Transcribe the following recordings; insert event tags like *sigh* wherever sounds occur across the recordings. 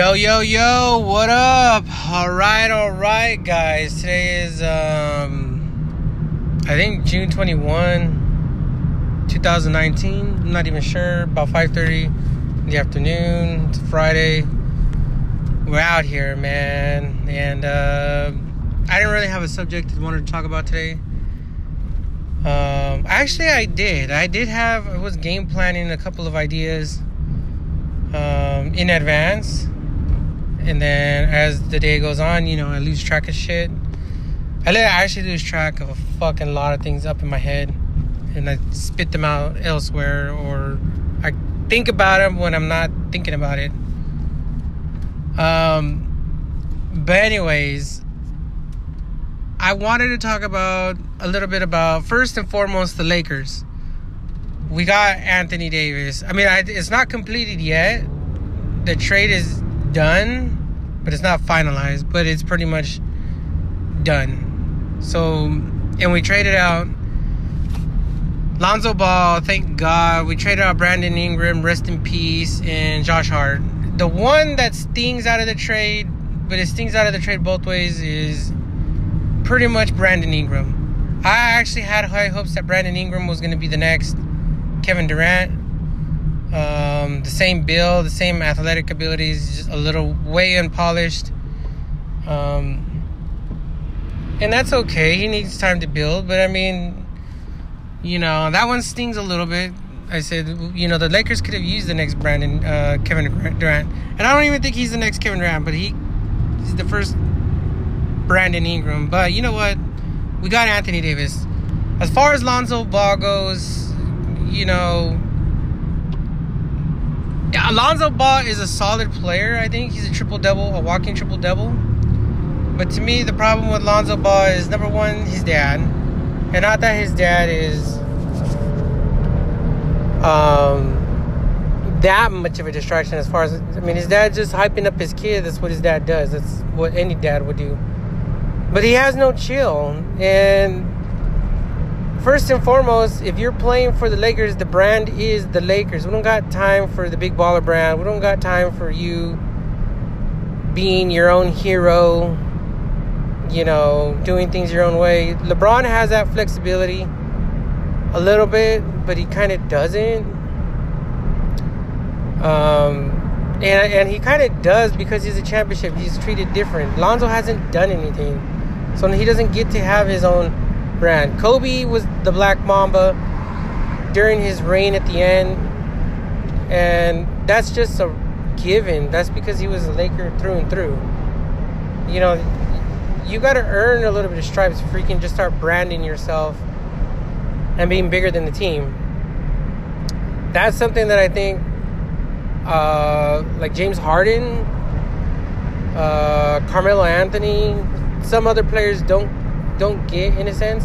Yo, yo, yo, what up? All right, all right, guys. Today is, um, I think June 21, 2019. I'm not even sure. About 5.30 in the afternoon. It's Friday. We're out here, man. And, uh, I didn't really have a subject I wanted to talk about today. Um, actually, I did. I did have, I was game planning a couple of ideas, um, in advance and then as the day goes on, you know, I lose track of shit. I actually lose track of a fucking lot of things up in my head, and I spit them out elsewhere, or I think about them when I'm not thinking about it. Um, but anyways, I wanted to talk about a little bit about first and foremost the Lakers. We got Anthony Davis. I mean, I, it's not completed yet. The trade is done, but it's not finalized, but it's pretty much done. So, and we traded out Lonzo Ball, thank God. We traded out Brandon Ingram, rest in peace, and Josh Hart. The one that stings out of the trade, but it stings out of the trade both ways, is pretty much Brandon Ingram. I actually had high hopes that Brandon Ingram was going to be the next Kevin Durant. Um, the same build, the same athletic abilities, just a little way unpolished. Um, and that's okay. He needs time to build, but I mean, you know, that one stings a little bit. I said, you know, the Lakers could have used the next Brandon uh, Kevin Durant, and I don't even think he's the next Kevin Durant, but he, he's the first Brandon Ingram. But you know what? We got Anthony Davis. As far as Lonzo Ball goes, you know, Alonzo Ball is a solid player. I think he's a triple double, a walking triple double. But to me, the problem with Lonzo Ball is number one, his dad, and not that his dad is um, that much of a distraction. As far as I mean, his dad just hyping up his kid. That's what his dad does. That's what any dad would do. But he has no chill, and first and foremost, if you're playing for the Lakers, the brand is the Lakers. We don't got time for the big baller brand. We don't got time for you being your own hero, you know, doing things your own way. LeBron has that flexibility a little bit, but he kind of doesn't. Um, and, and he kind of does because he's a championship. He's treated different. Lonzo hasn't done anything. So he doesn't get to have his own brand. Kobe was the Black Mamba during his reign at the end, and that's just a given. That's because he was a Laker through and through. You know, you got to earn a little bit of stripes before you can just start branding yourself and being bigger than the team. That's something that I think, uh, like James Harden, uh, Carmelo Anthony, some other players don't don't get in a sense.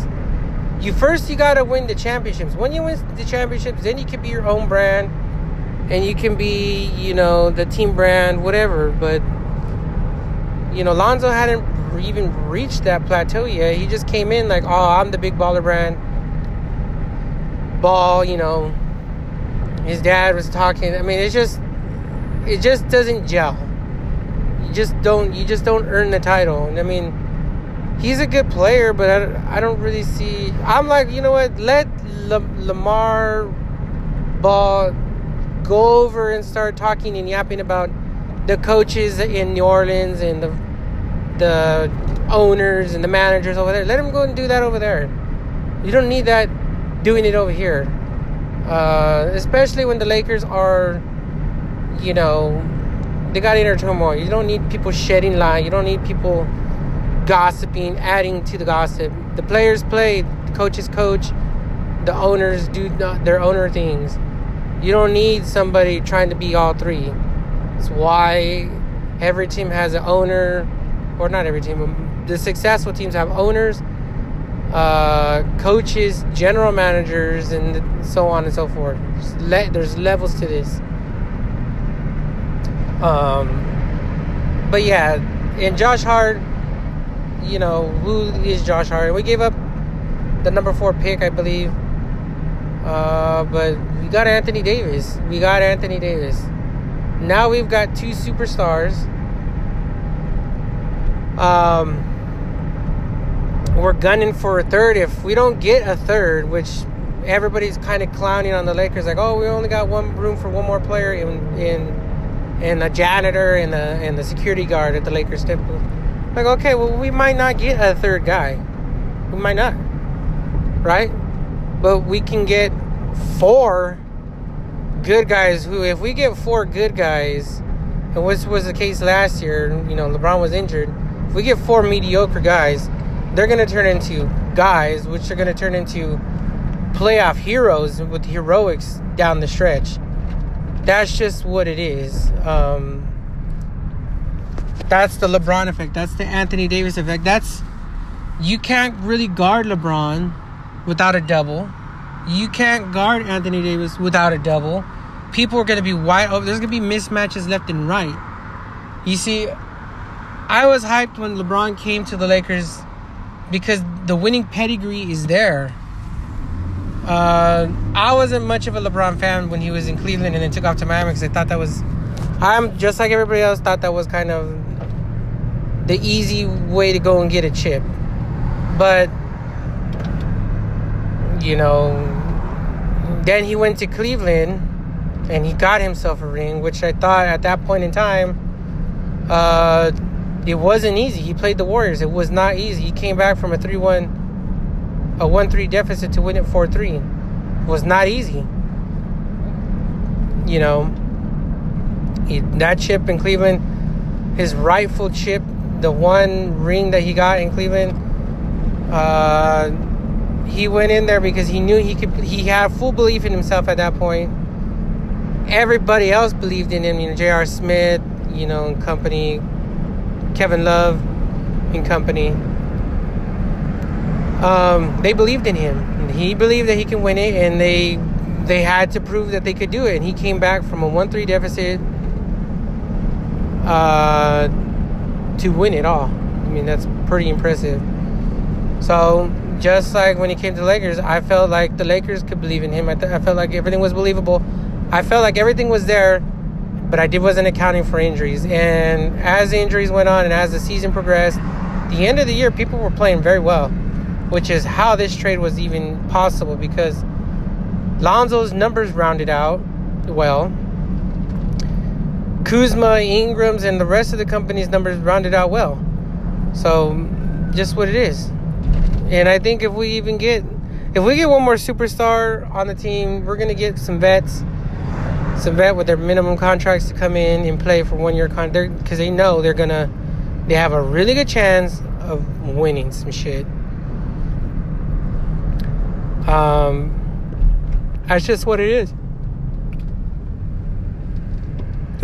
You first you gotta win the championships. When you win the championships, then you can be your own brand, and you can be you know the team brand, whatever. But you know Lonzo hadn't even reached that plateau yet. He just came in like, oh, I'm the big baller brand. Ball, you know. His dad was talking. I mean, it's just it just doesn't gel. You just don't you just don't earn the title. I mean he's a good player, but I, I don't really see. I'm like, you know what? Let LaVar Ball go over and start talking and yapping about the coaches in New Orleans and the the owners and the managers over there. Let him go and do that over there. You don't need that doing it over here. Uh, especially when the Lakers are, you know, they got inner turmoil. You don't need people shedding light. You don't need people gossiping, adding to the gossip. The players play, the coaches coach, the owners do their owner things. You don't need somebody trying to be all three. It's why every team has an owner, or not every team, the successful teams have owners, uh, coaches, general managers, and so on and so forth. There's, le- there's levels to this. Um, but yeah, and Josh Hart, you know, who is Josh Hart? We gave up the number four pick, I believe. Uh, but we got Anthony Davis. We got Anthony Davis. Now we've got two superstars. Um, we're gunning for a third. If we don't get a third, which everybody's kind of clowning on the Lakers, like, oh, we only got one room for one more player in in and a janitor and the and the security guard at the Lakers temple. Like, okay, well, we might not get a third guy. We might not, right? But we can get four good guys. Who, if we get four good guys, and which was the case last year, you know, LeBron was injured. If we get four mediocre guys, they're going to turn into guys, which are going to turn into playoff heroes with heroics down the stretch that's just what it is. Um, that's the LeBron effect. That's the Anthony Davis effect. That's you can't really guard LeBron without a double. You can't guard Anthony Davis without a double. People are going to be wide open. There's going to be mismatches left and right. You see, I was hyped when LeBron came to the Lakers because the winning pedigree is there. Uh, I wasn't much of a LeBron fan when he was in Cleveland and then took off to Miami because I thought that was, I'm just like everybody else, thought that was kind of the easy way to go and get a chip. But, you know, then he went to Cleveland and he got himself a ring, which I thought at that point in time, uh, it wasn't easy. He played the Warriors. It was not easy. He came back from a 3 1 a 1 3 deficit to win it 4 3 was not easy. You know, he, that chip in Cleveland, his rightful chip, the one ring that he got in Cleveland, uh, he went in there because he knew he could. He had full belief in himself at that point. Everybody else believed in him. You know, J.R. Smith, you know, and company, Kevin Love, and company um, they believed in him. He believed that he can win it, and they they had to prove that they could do it. And he came back from a one three deficit uh, to win it all. I mean, that's pretty impressive. So just like when he came to the Lakers, I felt like the Lakers could believe in him. I, th- I felt like everything was believable. I felt like everything was there, but I did wasn't accounting for injuries. And as the injuries went on, and as the season progressed, the end of the year, people were playing very well which is how this trade was even possible because Lonzo's numbers rounded out well. Kuzma, Ingram's, and the rest of the company's numbers rounded out well. So, just what it is. And I think if we even get, if we get one more superstar on the team, we're gonna get some vets, some vet with their minimum contracts to come in and play for one year contract because they know they're gonna, they have a really good chance of winning some shit. Um, that's just what it is.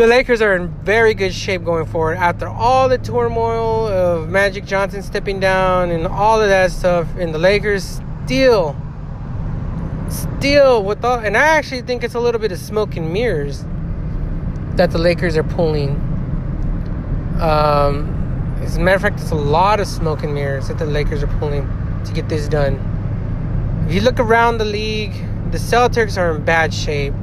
The Lakers are in very good shape going forward after all the turmoil of Magic Johnson stepping down and all of that stuff. And the Lakers still, still with all, and I actually think it's a little bit of smoke and mirrors that the Lakers are pulling. Um, as a matter of fact, it's a lot of smoke and mirrors that the Lakers are pulling to get this done. If you look around the league, the Celtics are in bad shape.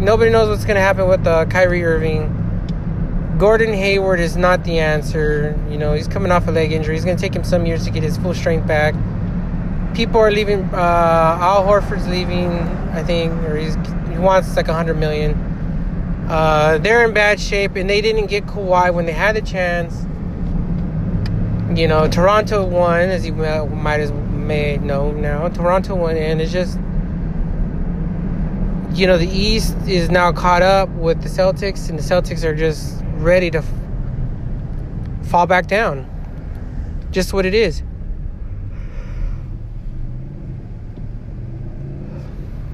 Nobody knows what's going to happen with uh, Kyrie Irving. Gordon Hayward is not the answer. You know, he's coming off a leg injury. It's going to take him some years to get his full strength back. People are leaving. Uh, Al Horford's leaving, I think, or he's, he wants like a hundred million. Uh, they're in bad shape, and they didn't get Kawhi when they had the chance. You know, Toronto won, as you might as may know now. Toronto won, and it's just you know the East is now caught up with the Celtics, and the Celtics are just ready to f- fall back down. Just what it is.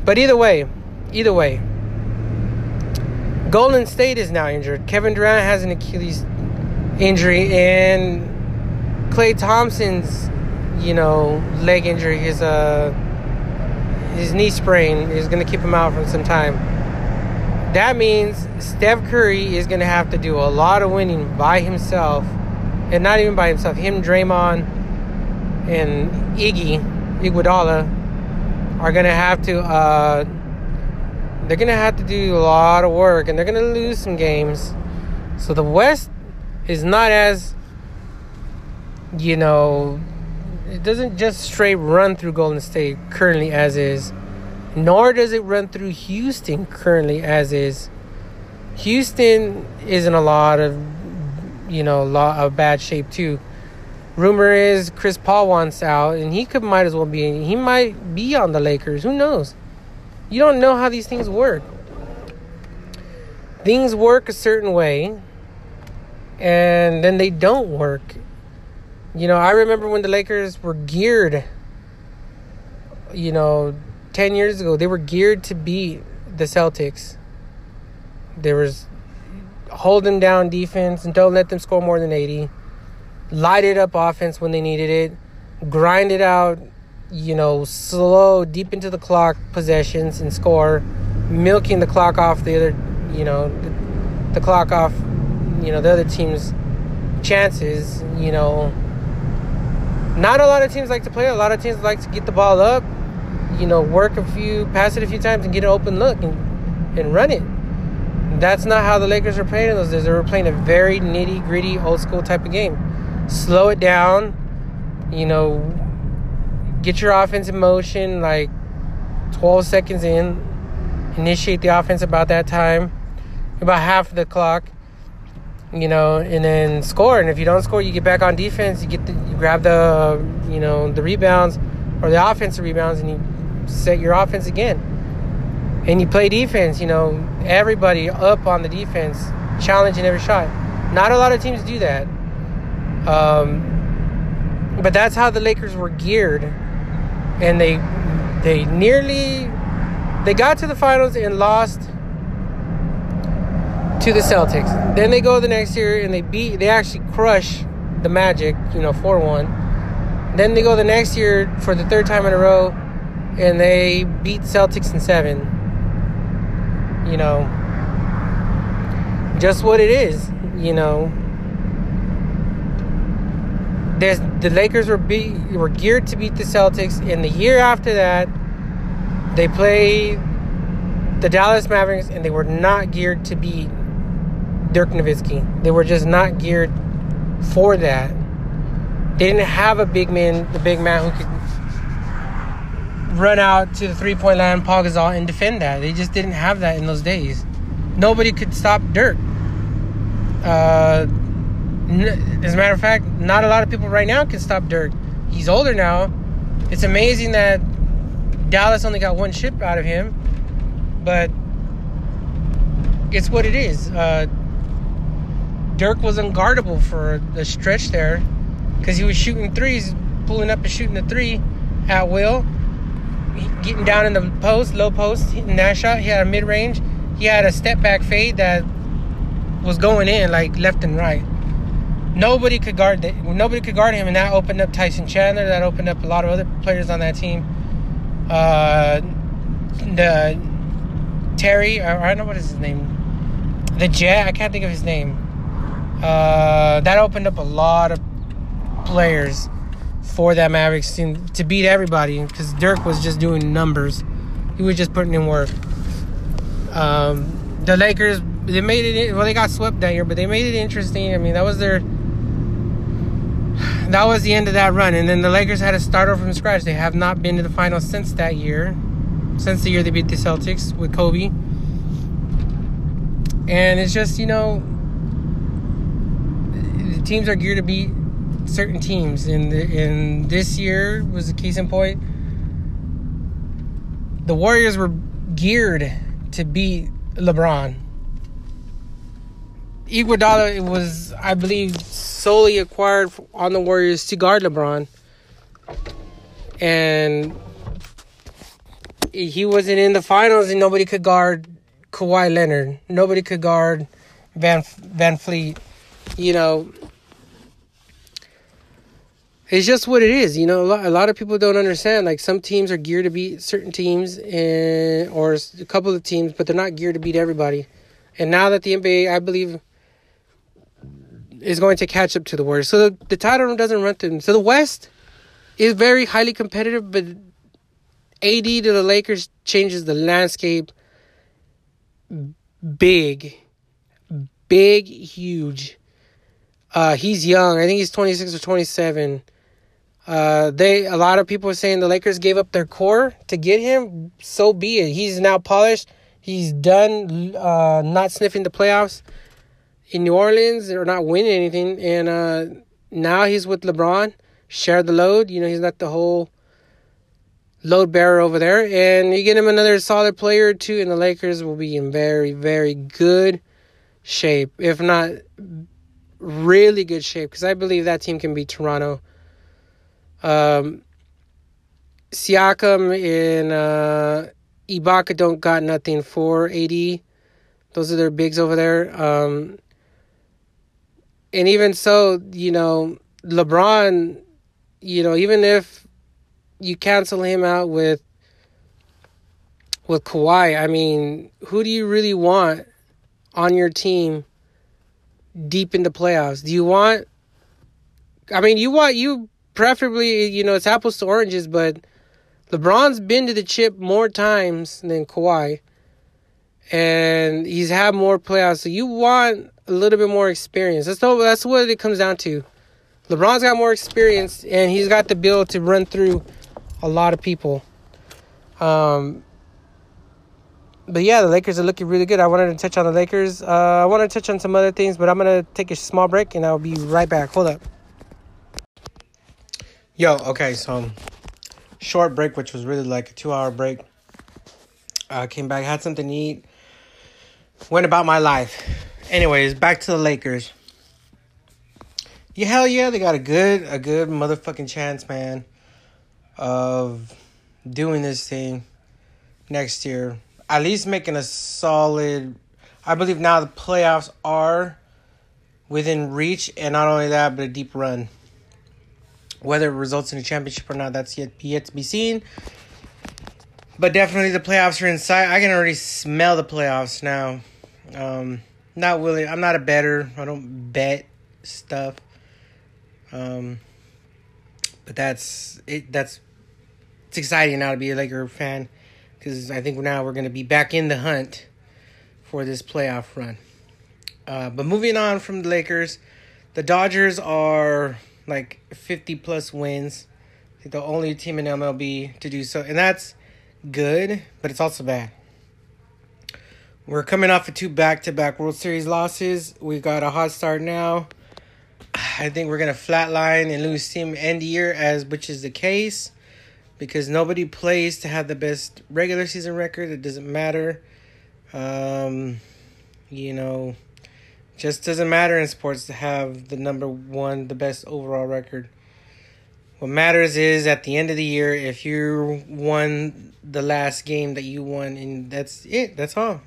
But either way, either way, Golden State is now injured. Kevin Durant has an Achilles injury, and Klay Thompson's, you know, leg injury, his uh, his knee sprain is going to keep him out for some time. That means Steph Curry is going to have to do a lot of winning by himself, and not even by himself. Him, Draymond, and Iggy Iguodala are going to have to. Uh, they're going to have to do a lot of work, and they're going to lose some games. So the West is not as, you know, it doesn't just straight run through Golden State currently as is, nor does it run through Houston currently as is. Houston is in a lot of, you know, lot of bad shape too. Rumor is Chris Paul wants out, and he could might as well be. He might be on the Lakers. Who knows? You don't know how these things work. Things work a certain way, and then they don't work. You know, I remember when the Lakers were geared, you know, 10 years ago, they were geared to beat the Celtics. There was hold them down defense and don't let them score more than 80. Light it up offense when they needed it. Grind it out, you know, slow deep into the clock possessions and score, milking the clock off the other, you know, the, the clock off, you know, the other team's chances, you know, not a lot of teams like to play. A lot of teams like to get the ball up, you know, work a few, pass it a few times, and get an open look and and run it. That's not how the Lakers are playing in those days. They were playing a very nitty gritty, old school type of game. Slow it down, you know, get your offense in motion like 12 seconds in. Initiate the offense about that time, about half the clock you know, and then score. And if you don't score, you get back on defense. You get the, you grab the, you know, the rebounds or the offensive rebounds, and you set your offense again. And you play defense. You know, everybody up on the defense, challenging every shot. Not a lot of teams do that. Um, but that's how the Lakers were geared, and they they nearly they got to the finals and lost to the Celtics. Then they go the next year and they beat, they actually crush the Magic, you know, 4 1. Then they go the next year for the third time in a row and they beat Celtics in seven. You know, just what it is, you know. There's, the Lakers were beat, were geared to beat the Celtics, and the year after that, they play the Dallas Mavericks, and they were not geared to beat Dirk Nowitzki. They were just not geared for that. They didn't have a big man, the big man who could run out to the three point line, Paul Gasol, and defend that. They just didn't have that in those days. Nobody could stop Dirk. Uh, as a matter of fact, not a lot of people right now can stop Dirk. He's older now. It's amazing that Dallas only got one ship out of him, but it's what it is. Uh, Dirk was unguardable for the stretch there because he was shooting threes, pulling up and shooting the three at will, getting down in the post, low post, hitting that shot. He had a mid range. He had a step back fade that was going in like left and right. Nobody could guard that. Nobody could guard him, and that opened up Tyson Chandler. That opened up a lot of other players on that team. Uh, the Terry, I don't know what is his name. The Jet, I can't think of his name. Uh, that opened up a lot of players for that Mavericks team to beat everybody because Dirk was just doing numbers. He was just putting in work. Um, the Lakers, they made it. Well, they got swept that year, but they made it interesting. I mean, that was their. That was the end of that run, and then the Lakers had to start over from scratch. They have not been to the finals since that year, since the year they beat the Celtics with Kobe. And it's just you know teams are geared to beat certain teams, and in this year was a case in point. The Warriors were geared to beat LeBron. Iguodala was, I believe, solely acquired on the Warriors to guard LeBron, and he wasn't in the finals, and nobody could guard Kawhi Leonard. Nobody could guard Van VanVleet. You know, it's just what it is. You know, a lot, a lot of people don't understand. Like some teams are geared to beat certain teams, and or a couple of teams, but they're not geared to beat everybody. And now that the NBA, I believe, is going to catch up to the Warriors, so the, the title doesn't run through them. So the West is very highly competitive, but AD to the Lakers changes the landscape big, big, huge. Uh, he's young. I think he's 26 or 27. Uh, they a lot of people are saying the Lakers gave up their core to get him. So be it. He's now polished. He's done uh, not sniffing the playoffs in New Orleans or not winning anything, and uh, now he's with LeBron. Share the load. You know he's not the whole load bearer over there, and you get him another solid player or two, and the Lakers will be in very very good shape, if not really good shape, because I believe that team can beat Toronto um, Siakam and uh, Ibaka don't got nothing for AD. Those are their bigs over there. Um, and even so, you know, LeBron, you know, even if you cancel him out with with Kawhi, I mean, who do you really want on your team deep in the playoffs? Do you want I mean, you want you preferably, you know, it's apples to oranges, but LeBron's been to the chip more times than Kawhi. And he's had more playoffs. So you want a little bit more experience. That's all, that's what it comes down to. LeBron's got more experience and he's got the build to run through a lot of people. Um, but yeah, the Lakers are looking really good. I wanted to touch on the Lakers. Uh, I want to touch on some other things, but I'm going to take a small break and I'll be right back. Hold up. Yo, okay, so short break, which was really like a two hour break. I uh, came back, had something to eat, went about my life. Anyways, back to the Lakers. Yeah, hell yeah, they got a good, a good motherfucking chance, man, of doing this thing next year. At least making a solid. I believe now the playoffs are within reach, and not only that, but a deep run. Whether it results in a championship or not, that's yet yet to be seen. But definitely the playoffs are in sight. I can already smell the playoffs now. Um, not willing. I'm not a better. I don't bet stuff. Um, but that's it. That's it's exciting now to be a Laker fan because I think now we're gonna be back in the hunt for this playoff run. Uh, but moving on from the Lakers, the Dodgers are like 50 plus wins. The only team in MLB to do so. And that's good, but it's also bad. We're coming off of two back to back World Series losses. We got a hot start now. I think we're going to flatline and lose team end year, as which is the case because nobody plays to have the best regular season record. It doesn't matter. Um, you know, just doesn't matter in sports to have the number one, the best overall record. What matters is at the end of the year, if you won the last game that you won, and that's it. That's all.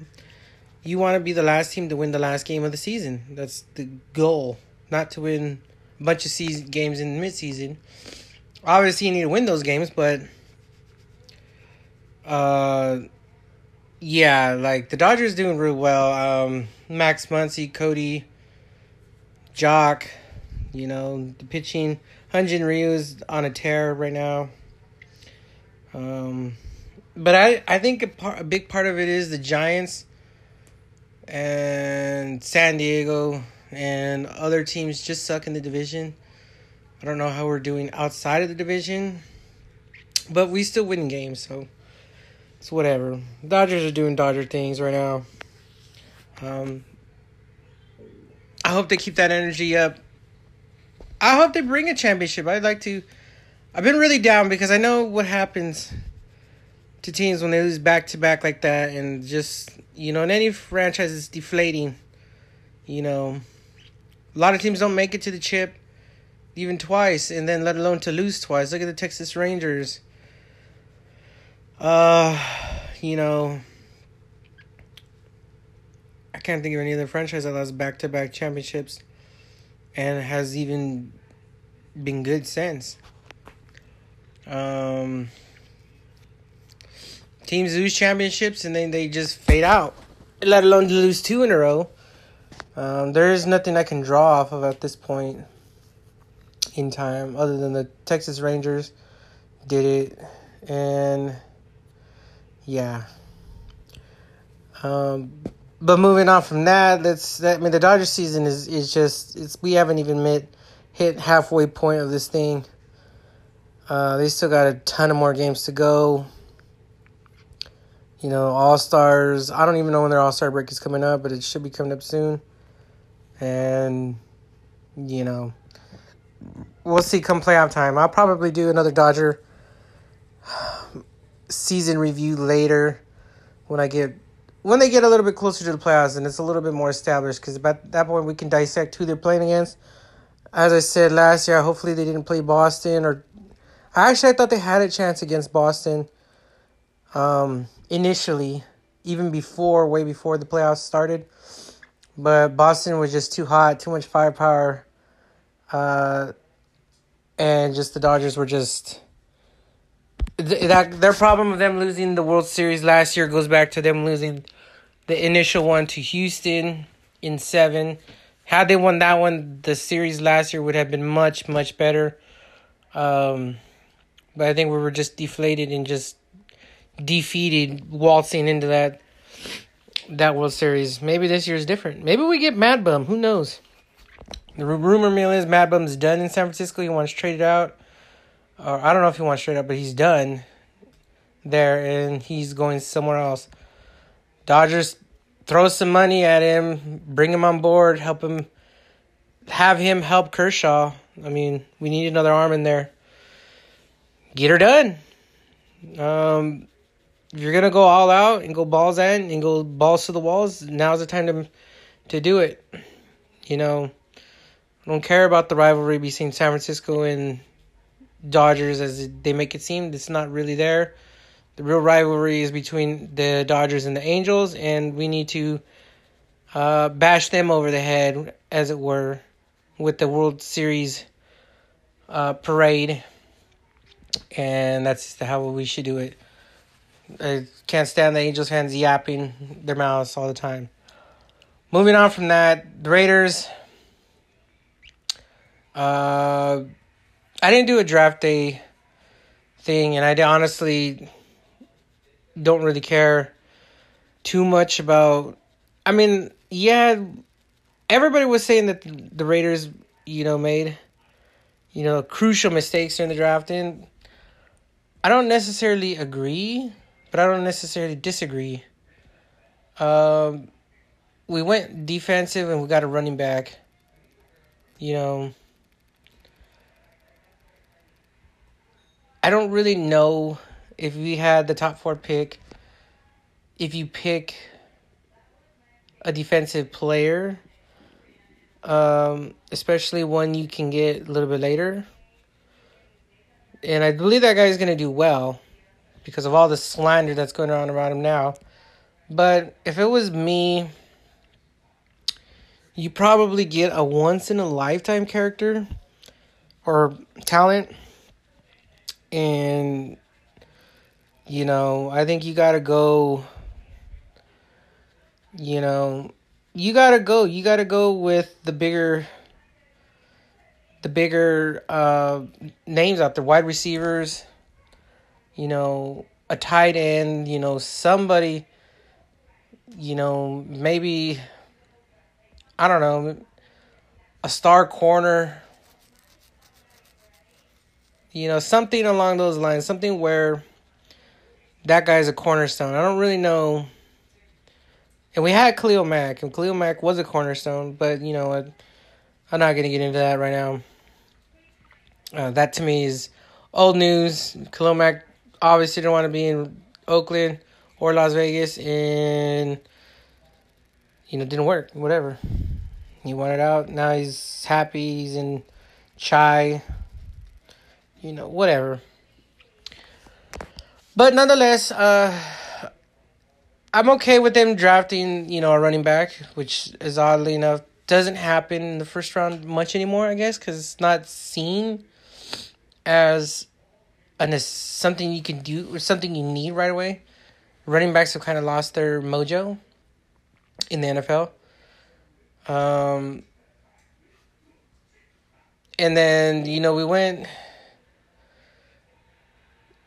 You want to be the last team to win the last game of the season. That's the goal, not to win a bunch of season games in midseason. Obviously, you need to win those games, but uh, yeah, like the Dodgers doing real well. Um, Max Muncy, Cody, Joc, you know, the pitching. Hyun-Jin Ryu is on a tear right now. Um, but I, I think a, part, a big part of it is the Giants and San Diego and other teams just suck in the division. I don't know how we're doing outside of the division, but we still win games, so it's whatever. Dodgers are doing Dodger things right now. Um, I hope they keep that energy up. I hope they bring a championship. I'd like to. I've been really down because I know what happens to teams when they lose back to back like that, and just you know, in any franchise, it's deflating. You know, a lot of teams don't make it to the chip even twice, and then let alone to lose twice. Look at the Texas Rangers. Uh, you know, can't think of any other franchise that lost back to back championships and has even been good since. Um, teams lose championships and then they just fade out, let alone lose two in a row. Um, there is nothing I can draw off of at this point in time other than the Texas Rangers did it and yeah. Um, but moving on from that, that's that. I mean, the Dodgers season is is just it's we haven't even met hit halfway point of this thing. Uh, they still got a ton of more games to go. You know, All Stars. I don't even know when their All Star break is coming up, but it should be coming up soon. And you know, we'll see come playoff time. I'll probably do another Dodger *sighs* season review later when I get when they get a little bit closer to the playoffs and it's a little bit more established because at that point we can dissect who they're playing against. As I said last year, hopefully they didn't play Boston or actually I thought they had a chance against Boston um, initially, even before way before the playoffs started. But Boston was just too hot, too much firepower. Uh, and just the Dodgers were just that their problem of them losing the World Series last year goes back to them losing the initial one to Houston in seven. Had they won that one, the series last year would have been much much better. Um, but I think we were just deflated and just defeated, waltzing into that that World Series. Maybe this year is different. Maybe we get Mad Bum. Who knows? The rumor mill is Mad Bum's done in San Francisco. He wants traded out or I don't know if he wants straight up, but he's done there and he's going somewhere else. Dodgers throw some money at him, bring him on board, help him have him help Kershaw. I mean, we need another arm in there. Get her done. Um, if you're gonna go all out and go balls in and go balls to the walls, now's the time to to do it. You know, I don't care about the rivalry between San Francisco and Dodgers as they make it seem. It's not really there. The real rivalry is between the Dodgers and the Angels, and we need to uh, bash them over the head, as it were, with the World Series uh, parade. And that's how we should do it. I can't stand the Angels fans yapping their mouths all the time. Moving on from that, the Raiders. Uh, I didn't do a draft day thing, and I honestly don't really care too much about. I mean, yeah, everybody was saying that the Raiders, you know, made you know crucial mistakes during the draft, and I don't necessarily agree, but I don't necessarily disagree. Um, we went defensive, and we got a running back. You know I don't really know if we had the top four pick, if you pick a defensive player, um, especially one you can get a little bit later. And I believe that guy is going to do well because of all the slander that's going on around him now. But if it was me, you probably get a once in a lifetime character or talent and you know, I think you got to go you know, you got to go. You got to go with the bigger the bigger uh names out there, wide receivers, you know, a tight end, you know, somebody you know, maybe I don't know, a star corner you know, something along those lines, something where that guy's a cornerstone. I don't really know. And we had Khalil Mack, and Khalil Mack was a cornerstone, but you know, what? I'm not gonna get into that right now. Uh, that to me is old news. Khalil Mack obviously didn't want to be in Oakland or Las Vegas, and you know, didn't work. Whatever. He wanted out. Now he's happy. He's in Chai you know, whatever. But nonetheless, uh, I'm okay with them drafting, you know, a running back, which is oddly enough doesn't happen in the first round much anymore, I guess, because it's not seen as an something you can do or something you need right away. Running backs have kind of lost their mojo in the NFL. Um, and then you know we went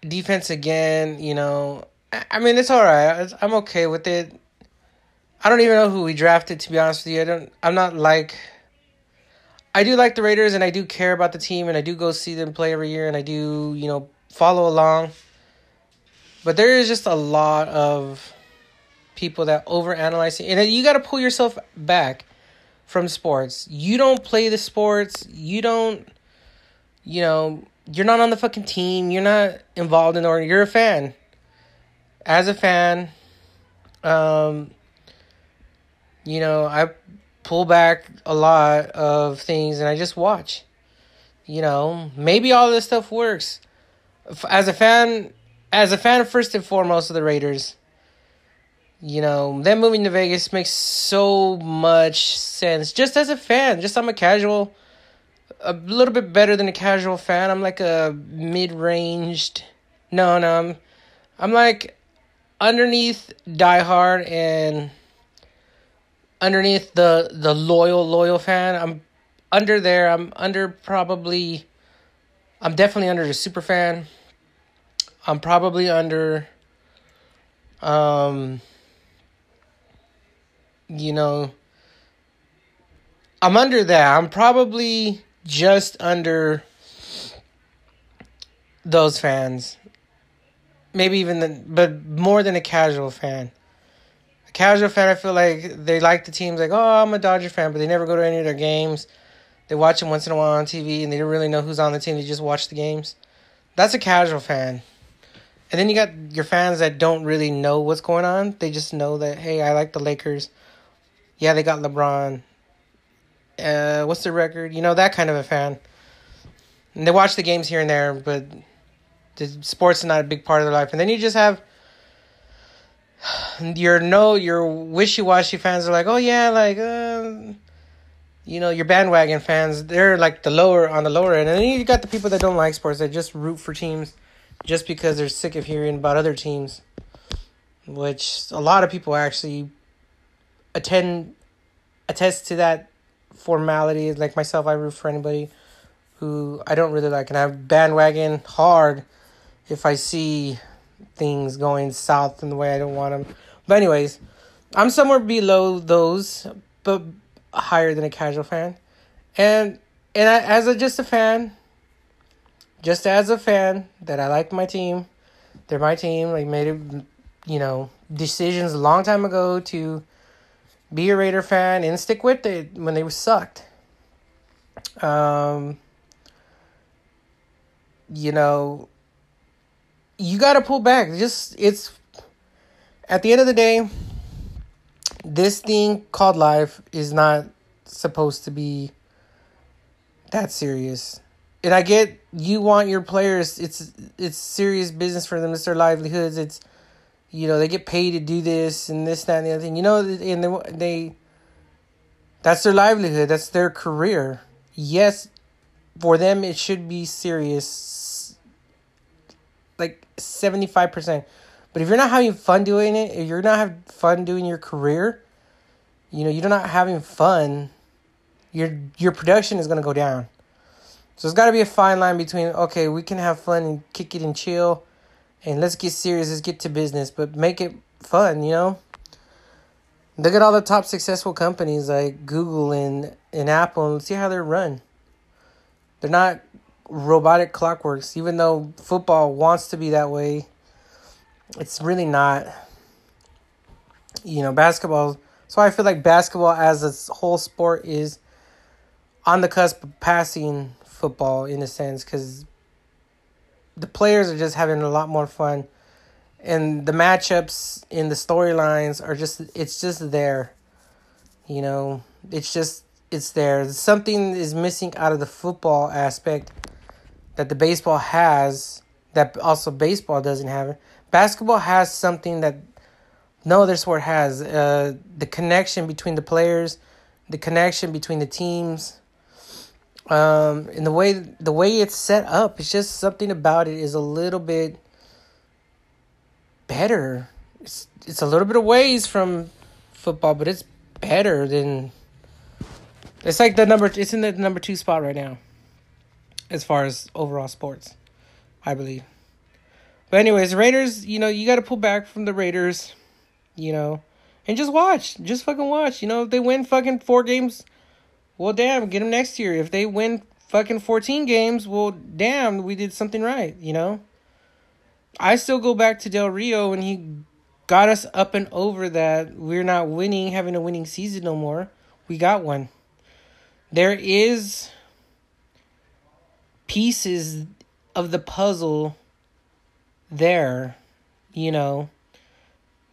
defense again. You know, I mean it's all right. I'm okay with it. I don't even know who we drafted to be honest with you. I don't. I'm not like. I do like the Raiders and I do care about the team and I do go see them play every year and I do you know follow along. But there is just a lot of people that overanalyze it, and you got to pull yourself back from sports. You don't play the sports. You don't. You know, you're not on the fucking team. You're not involved in or you're a fan. As a fan, um, you know, I pull back a lot of things and I just watch. You know, maybe all this stuff works. As a fan, as a fan, first and foremost of the Raiders, you know, them moving to Vegas makes so much sense. Just as a fan, just I'm a casual, a little bit better than a casual fan. I'm like a mid-ranged. No, no, I'm, I'm like underneath Die Hard and underneath the the loyal loyal fan. I'm under there. I'm under probably. I'm definitely under the super fan. I'm probably under. Um. You know. I'm under that. I'm probably just under those fans. Maybe even the, but more than a casual fan A casual fan, I feel like they like the teams. Like, oh, I'm a Dodger fan, but they never go to any of their games. They watch them once in a while on TV, and they don't really know who's on the team. They just watch the games. That's a casual fan. And then you got your fans that don't really know what's going on. They just know that, hey, I like the Lakers. Yeah, they got LeBron. Uh, what's the record? You know, that kind of a fan. And they watch the games here and there, but the sports is not a big part of their life. And then you just have *sighs* your no your wishy-washy fans are like oh yeah like uh, you know your bandwagon fans they're like the lower on the lower end and then you got the people that don't like sports that just root for teams just because they're sick of hearing about other teams which a lot of people actually attend attest to that formality like myself i root for anybody who i don't really like and i bandwagon hard if i see things going south in the way I don't want them. But anyways, I'm somewhere below those, but higher than a casual fan. And and I, as a just a fan, just as a fan that I like my team, they're my team. Like made it, you know, decisions a long time ago to be a Raider fan and stick with it when they were sucked. Um, you know, you got to pull back. Just it's at the end of the day, this thing called life is not supposed to be that serious. And I get you want your players. It's it's serious business for them. It's their livelihoods. It's you know they get paid to do this and this that and the other thing. You know, and they they that's their livelihood. That's their career. Yes, for them it should be serious like 75%. But if you're not having fun doing it, if you're not having fun doing your career, you know, you're not having fun, your your production is going to go down. So it's got to be a fine line between okay, we can have fun and kick it and chill and let's get serious, let's get to business, but make it fun, you know? Look at all the top successful companies like Google and, and Apple and see how they're run. They're not robotic clockworks, even though football wants to be that way. It's really not. You know, basketball. So I feel like basketball as a whole sport is on the cusp of passing football in a sense because the players are just having a lot more fun and the matchups in the storylines are just it's just there you know it's just it's there something is missing out of the football aspect that the baseball has that also baseball doesn't have. Basketball has something that no other sport has. Uh, the connection between the players, the connection between the teams, um, and the way the way it's set up, it's just something about it is a little bit better. It's it's a little bit of ways from football, but it's better than. It's like the number. It's in the number two spot right now, as far as overall sports, I believe. But anyways, Raiders. You know, you got to pull back from the Raiders you know, and just watch, just fucking watch. You know, if they win fucking four games, well, damn, get them next year. If they win fucking fourteen games, well, damn, we did something right. You know, I still go back to Del Rio when he got us up and over that we're not winning, having a winning season no more. We got one. There is pieces of the puzzle there, you know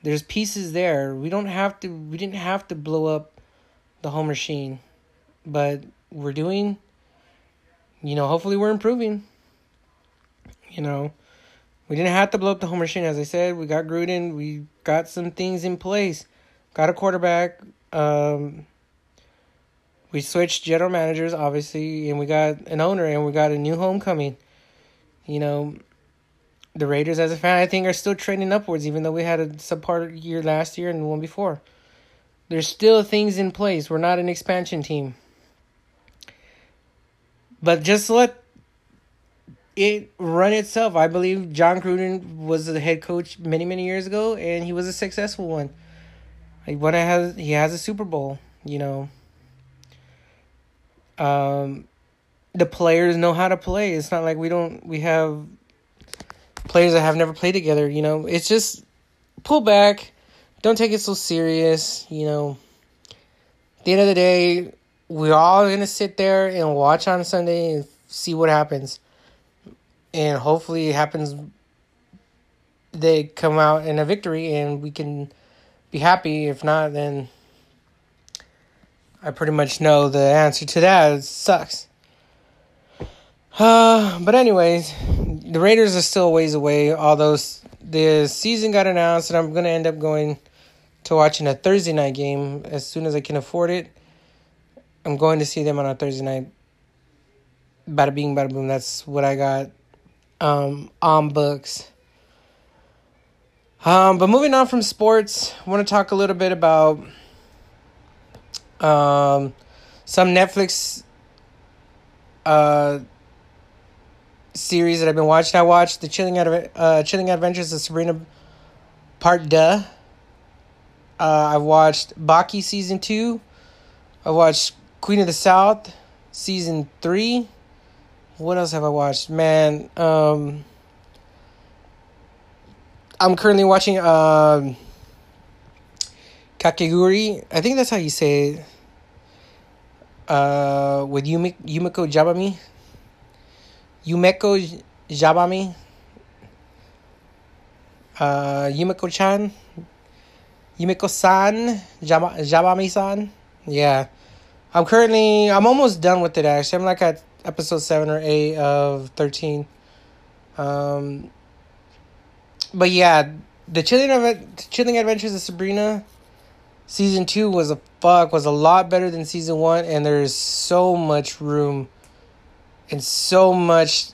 there's pieces there. We don't have to we didn't have to blow up the whole machine. But we're doing you know, hopefully we're improving. You know, we didn't have to blow up the whole machine as I said. We got Gruden, we got some things in place. Got a quarterback um we switched general managers obviously and we got an owner and we got a new homecoming. You know, the Raiders, as a fan, I think are still trending upwards, even though we had a subpar year last year and one before. There's still things in place. We're not an expansion team. But just let it run itself. I believe Jon Gruden was the head coach many, many years ago, and he was a successful one. Like what has he has a Super Bowl, you know. Um, the players know how to play. It's not like we don't we have players that have never played together. You know, it's just pull back. Don't take it so serious. You know, at the end of the day, we're all gonna sit there and watch on Sunday and see what happens, and hopefully it happens. They come out in a victory and we can be happy. If not, then I pretty much know the answer to that. It sucks. *sighs* Uh, but anyways, the Raiders are still a ways away. Although the season got announced, and I'm gonna end up going to watching a Thursday night game as soon as I can afford it. I'm going to see them on a Thursday night. Bada bing, bada boom. That's what I got um, on books. Um, but moving on from sports, I want to talk a little bit about um, some Netflix uh, series that I've been watching. I watched the Chilling uh, Chilling Adventures of Sabrina Part Duh. Uh, I've watched Baki season two. I watched Queen of the South season three. What else have I watched? Man, um, I'm currently watching um, Kakegurui. I think that's how you say it. Uh, with Yumi, Yumiko Jabami. Yumeko Jabami, uh, Yumeko chan, Yumeko san, Jabami san. Yeah. I'm currently, I'm almost done with it actually. I'm like at episode 7 or 8 of 13. Um, but yeah, the Chilling, Chilling Adventures of Sabrina season 2 was a fuck, was a lot better than season 1, and there's so much room and so much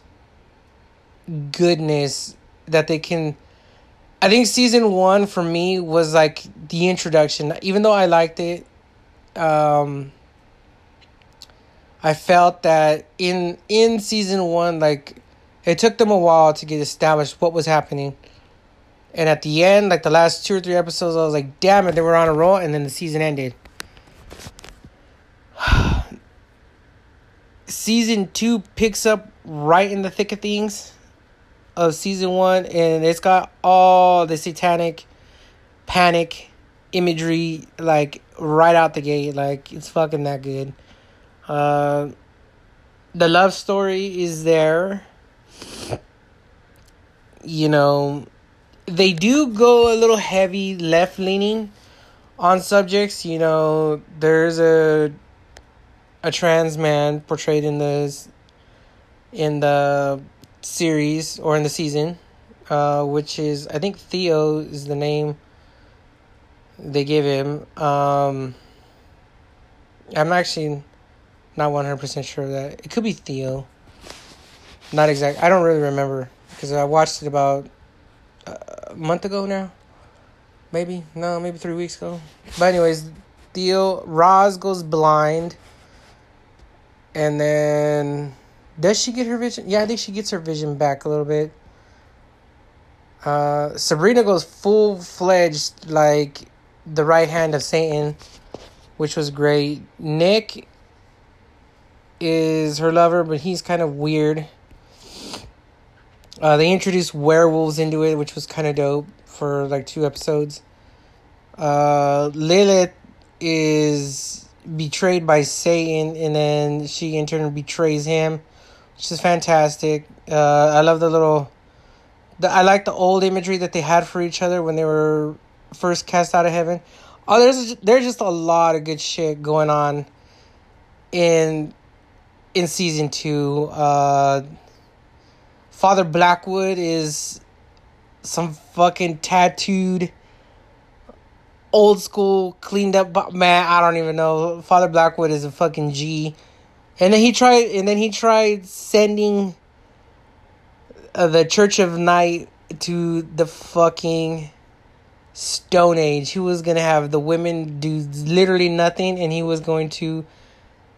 goodness that they can I think season 1 for me was like the introduction even though I liked it um I felt that in in season 1 like it took them a while to get established what was happening and at the end like the last two or three episodes I was like damn it they were on a roll and then the season ended *sighs* season two picks up right in the thick of things of season one, and it's got all the satanic panic imagery like right out the gate. Like it's fucking that good. Uh, the love story is there. You know, they do go a little heavy left leaning on subjects. You know, there's a a trans man portrayed in the in the series or in the season, uh, which is I think Theo is the name they give him. Um, I'm actually not 100% sure of that. It could be Theo. Not exact. I don't really remember because I watched it about a month ago now. Maybe. No, maybe three weeks ago. But, anyways, Theo. Roz goes blind. And then. Does she get her vision? Yeah, I think she gets her vision back a little bit. Uh, Sabrina goes full fledged, like the right hand of Satan, which was great. Nick is her lover, but he's kind of weird. Uh, they introduced werewolves into it, which was kind of dope for like two episodes. Uh, Lilith is betrayed by Satan, and then she in turn betrays him, which is fantastic. Uh, I love the little. The, I like the old imagery that they had for each other when they were first cast out of heaven. Oh, there's there's just a lot of good shit going on in in season two. Uh, Father Blackwood is some fucking tattooed, old school, cleaned up man. I don't even know. Father Blackwood is a fucking G. And then he tried. And then he tried sending uh, the Church of Night to the fucking Stone Age. He was gonna have the women do literally nothing, and he was going to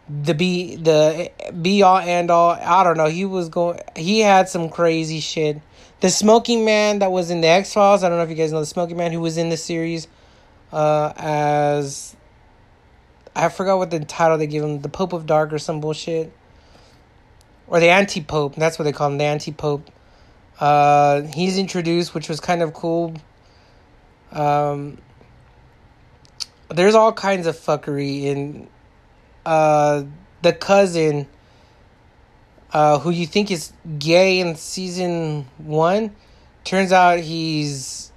the be the be all and all. I don't know. He was going. He had some crazy shit. The Smoking Man that was in the X Files. I don't know if you guys know the Smoking Man who was in the series, uh, as I forgot what the title they give him. The Pope of Dark or some bullshit, or the Anti Pope. That's what they call him. The Anti Pope. Uh, he's introduced, which was kind of cool. Um, there's all kinds of fuckery in uh, the cousin uh, who you think is gay in season one turns out he's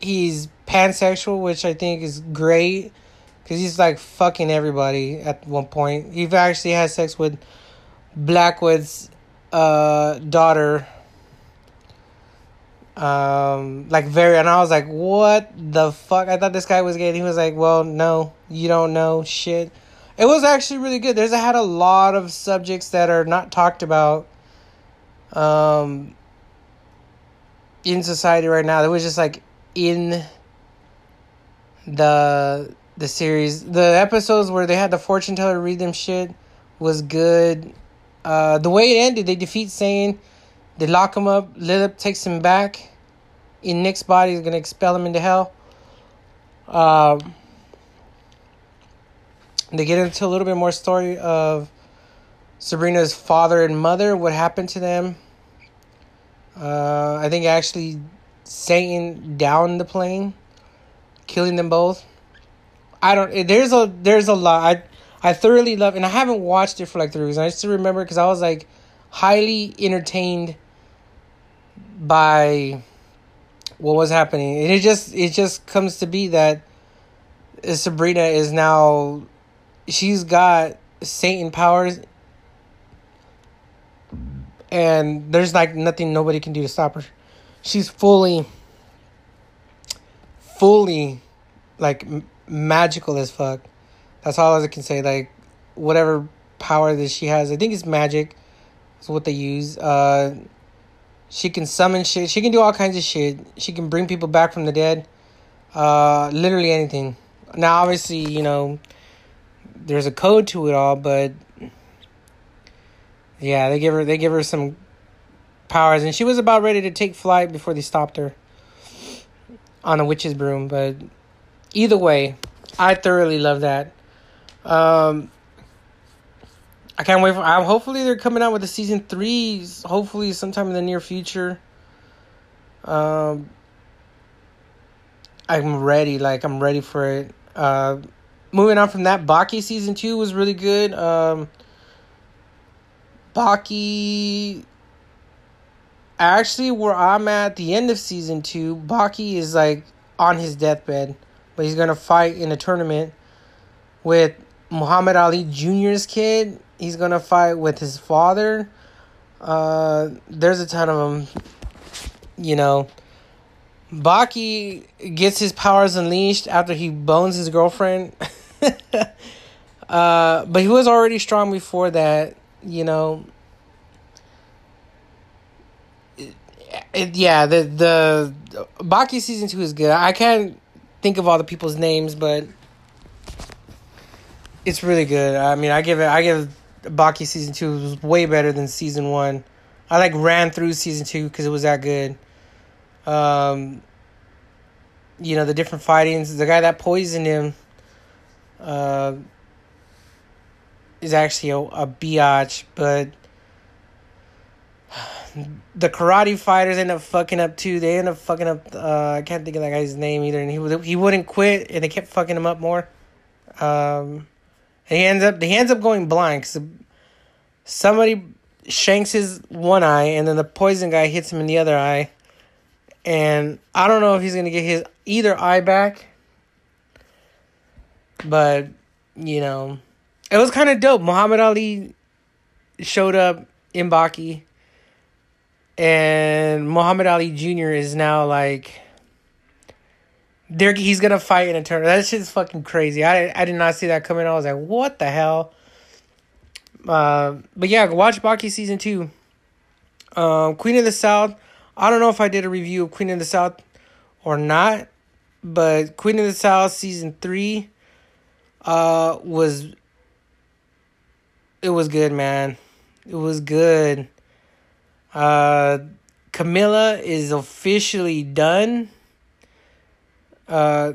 he's pansexual which i think is great because he's like fucking everybody at one point. He actually has sex with blackwood's uh, daughter um like very and i was like what the fuck? I thought this guy was gay. He was like well no you don't know shit. It was actually really good. There's I had a lot of subjects that are not talked about um in society right now. That was just like in the the series. The episodes where they had the fortune teller read them shit was good. Uh the way it ended they defeat satan they lock him up. Lilith takes him back in Nick's body. Is gonna expel him into hell. Um, they get into a little bit more story of Sabrina's father and mother. What happened to them? Uh, I think actually Satan down the plane, killing them both. I don't. There's a there's a lot. I I thoroughly love, and I haven't watched it for like three weeks. I just remember because I was like highly entertained by what was happening. And it just it just comes to be that Sabrina is now she's got Satan powers and there's like nothing nobody can do to stop her. She's fully fully like m- magical as fuck. That's all I can say like whatever power that she has, I think it's magic. Is what they use. Uh she can summon shit. She can do all kinds of shit. She can bring people back from the dead. Uh, literally anything. Now, obviously, you know, there's a code to it all, but yeah, they give her they give her some powers, and she was about ready to take flight before they stopped her on a witch's broom. But either way, I thoroughly love that. Um, I can't wait for. I'm hopefully they're coming out with the season three. Hopefully sometime in the near future. Um, I'm ready. Like I'm ready for it. Uh, moving on from that, Baki season two was really good. Um, Baki. Actually, where I'm at the end of season two, Baki is like on his deathbed, but he's gonna fight in a tournament with Muhammad Ali Jr.'s kid he's gonna fight with his father. Uh, there's a ton of them. You know, Baki gets his powers unleashed after he bones his girlfriend. *laughs* uh, but he was already strong before that, you know. It, it, yeah, the the Baki season two is good. I can't think of all the people's names, but it's really good. I mean, I give it. I give Baki season two was way better than season one. I like ran through season two because it was that good. Um, you know the different fightings. The guy that poisoned him, uh, is actually a, a biatch, but *sighs* the karate fighters end up fucking up too. They end up fucking up. Uh, I can't think of that guy's name either, and he he wouldn't quit, and they kept fucking him up more. Um, he ends up he ends up going blind because somebody shanks his one eye, and then the poison guy hits him in the other eye. And I don't know if he's gonna get his either eye back, but you know, it was kind of dope. Muhammad Ali showed up in Baki, and Muhammad Ali Jr. is now like. There, he's gonna fight in a tournament. That shit's fucking crazy. I I did not see that coming. I was like, what the hell? Uh, but yeah, watch Baki season two. Um, Queen of the South. I don't know if I did a review of Queen of the South or not, but Queen of the South season three uh was it was good, man. It was good. Uh Camila is officially done. Uh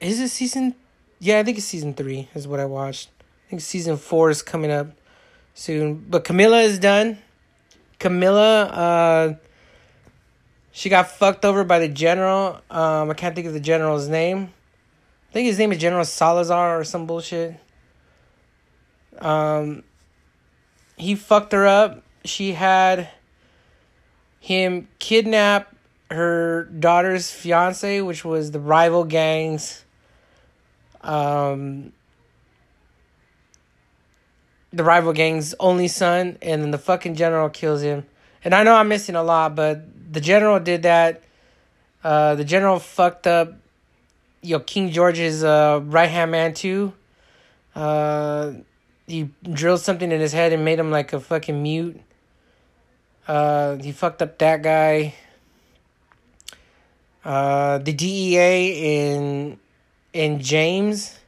is it season yeah, I think it's season three is what I watched. I think season four is coming up soon. But Camila is done. Camila, uh, she got fucked over by the general. Um, I can't think of the general's name. I think his name is General Salazar or some bullshit. Um, he fucked her up. She had him kidnap her daughter's fiance, which was the rival gangs. Um, the rival gang's only son, and then the fucking general kills him. And I know I'm missing a lot, but the general did that. Uh, the general fucked up, you know, King George's uh, right hand man too. Uh, he drilled something in his head and made him like a fucking mute. Uh, he fucked up that guy. Uh, the DEA in in James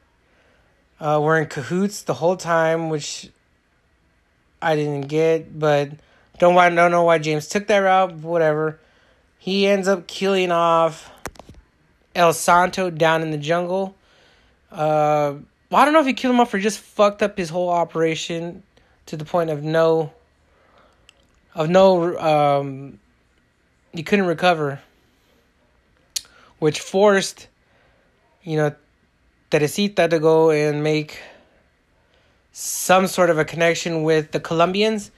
uh, were in cahoots the whole time, which I didn't get, but don't want don't know why James took that route. Whatever. He ends up killing off El Santo down in the jungle. Uh, well, I don't know if he killed him off or just fucked up his whole operation to the point of no of no um he couldn't recover. Which forced, you know, Teresita to go and make some sort of a connection with the Colombians,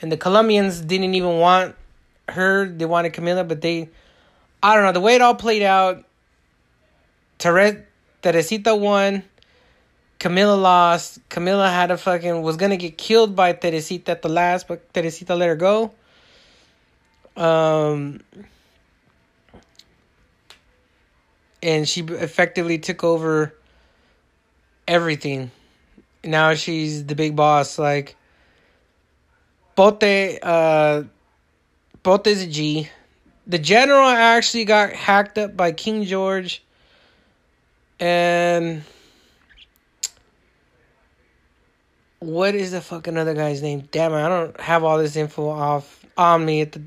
and the Colombians didn't even want her. They wanted Camila, but they, I don't know, the way it all played out. Teres, Teresita won. Camila lost. Camila had a fucking was gonna get killed by Teresita at the last, but Teresita let her go. Um, and she effectively took over everything now she's the big boss. Like Pote, uh, Pote is a G. The general actually got hacked up by King George, and what is the fucking other guy's name? Damn it, I don't have all this info off on me at the.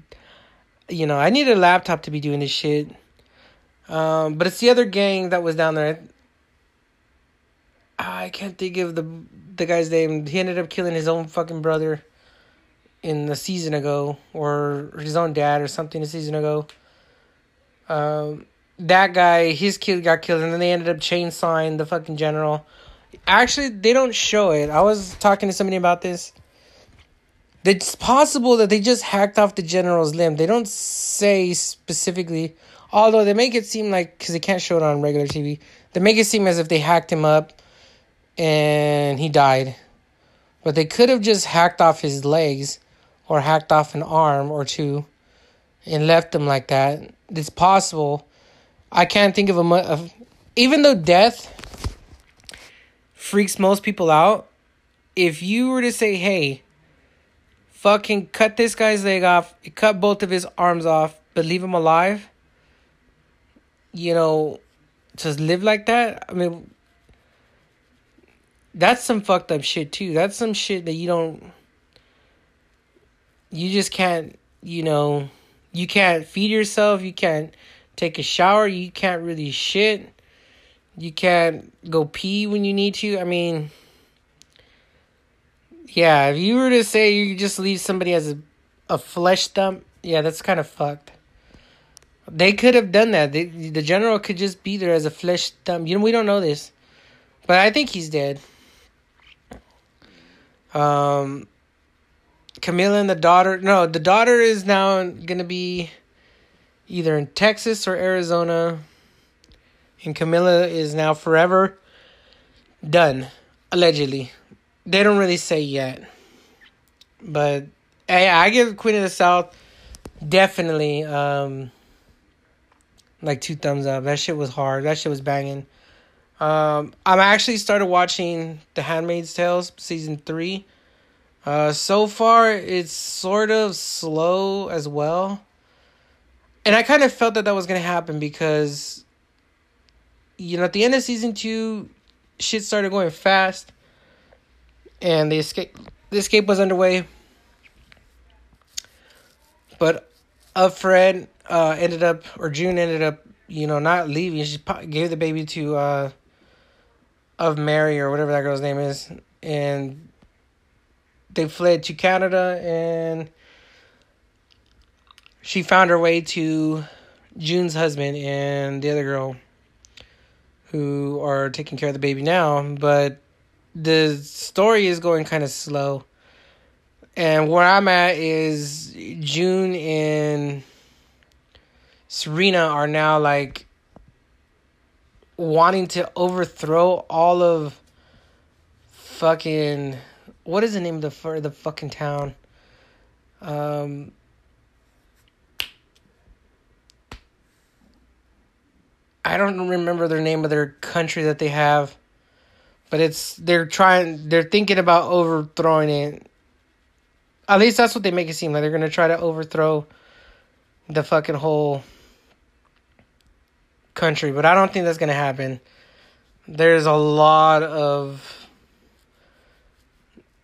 You know, I need a laptop to be doing this shit. Um, but it's the other gang that was down there. I can't think of the the guy's name. He ended up killing his own fucking brother in the season ago, or his own dad, or something a season ago. Um, that guy, his kid got killed, and then they ended up chainsawing the fucking general. Actually, they don't show it. I was talking to somebody about this. It's possible that they just hacked off the general's limb. They don't say specifically, although they make it seem like because they can't show it on regular TV. They make it seem as if they hacked him up and he died. But they could have just hacked off his legs or hacked off an arm or two and left him like that. it's possible. I can't think of a of, even though death freaks most people out. If you were to say, "Hey, fucking cut this guy's leg off, cut both of his arms off, but leave him alive," you know, just live like that. I mean, that's some fucked up shit too. That's some shit that you don't you just can't, you know, you can't feed yourself, you can't take a shower, you can't really shit. You can't go pee when you need to. I mean, yeah, if you were to say you just leave somebody as a, a flesh dump, yeah, that's kind of fucked. They could have done that. The general could just be there as a flesh thumb. You know, we don't know this, but I think he's dead. Um, Camila and the daughter. No, the daughter is now gonna be either in Texas or Arizona, and Camila is now forever done. Allegedly, they don't really say yet, but hey, I give Queen of the South definitely um like two thumbs up. That shit was hard. That shit was banging. Um, I'm actually started watching The Handmaid's Tales season three. Uh, so far, it's sort of slow as well. And I kind of felt that that was to happen because, you know, at the end of season two, shit started going fast. And the escape, the escape was underway. But uh, Fred uh, ended up, or June ended up, you know, not leaving. She gave the baby to, uh, of Mary or whatever that girl's name is. And they fled to Canada and she found her way to June's husband and the other girl who are taking care of the baby now, but the story is going kind of slow. And where I'm at is June and Serena are now like wanting to overthrow all of fucking what is the name of the the fucking town? Um, I don't remember their name of their country that they have, but it's they're trying they're thinking about overthrowing it. At least that's what they make it seem like they're gonna try to overthrow the fucking whole country, but I don't think that's gonna happen. There's a lot of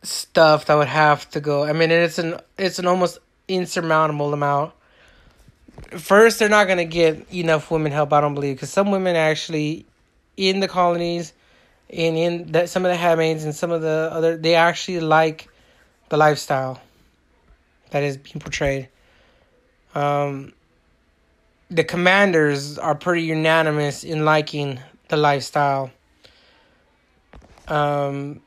stuff that would have to go. I mean, it's an it's an almost insurmountable amount. First, they're not gonna get enough women help. I don't believe because some women actually in the colonies, and in that some of the handmaids and some of the other they actually like the lifestyle that is being portrayed. Um, the commanders are pretty unanimous in liking the lifestyle. Um,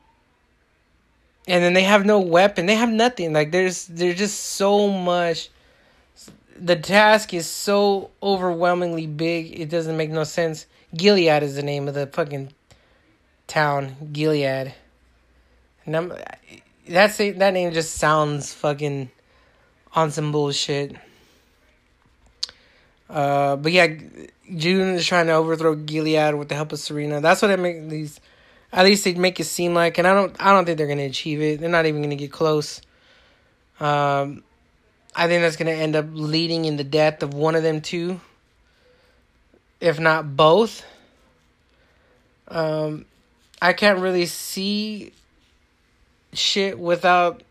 and then they have no weapon. They have nothing. Like there's there's just so much. The task is so overwhelmingly big. It doesn't make no sense. Gilead is the name of the fucking town. Gilead. And I'm, that's that name just sounds fucking on some bullshit. Uh, but yeah, June is trying to overthrow Gilead with the help of Serena. That's what it makes these at least they make it seem like, and I don't, I don't think they're gonna achieve it. They're not even gonna get close. Um, I think that's gonna end up leading in the death of one of them two, if not both. Um, I can't really see shit without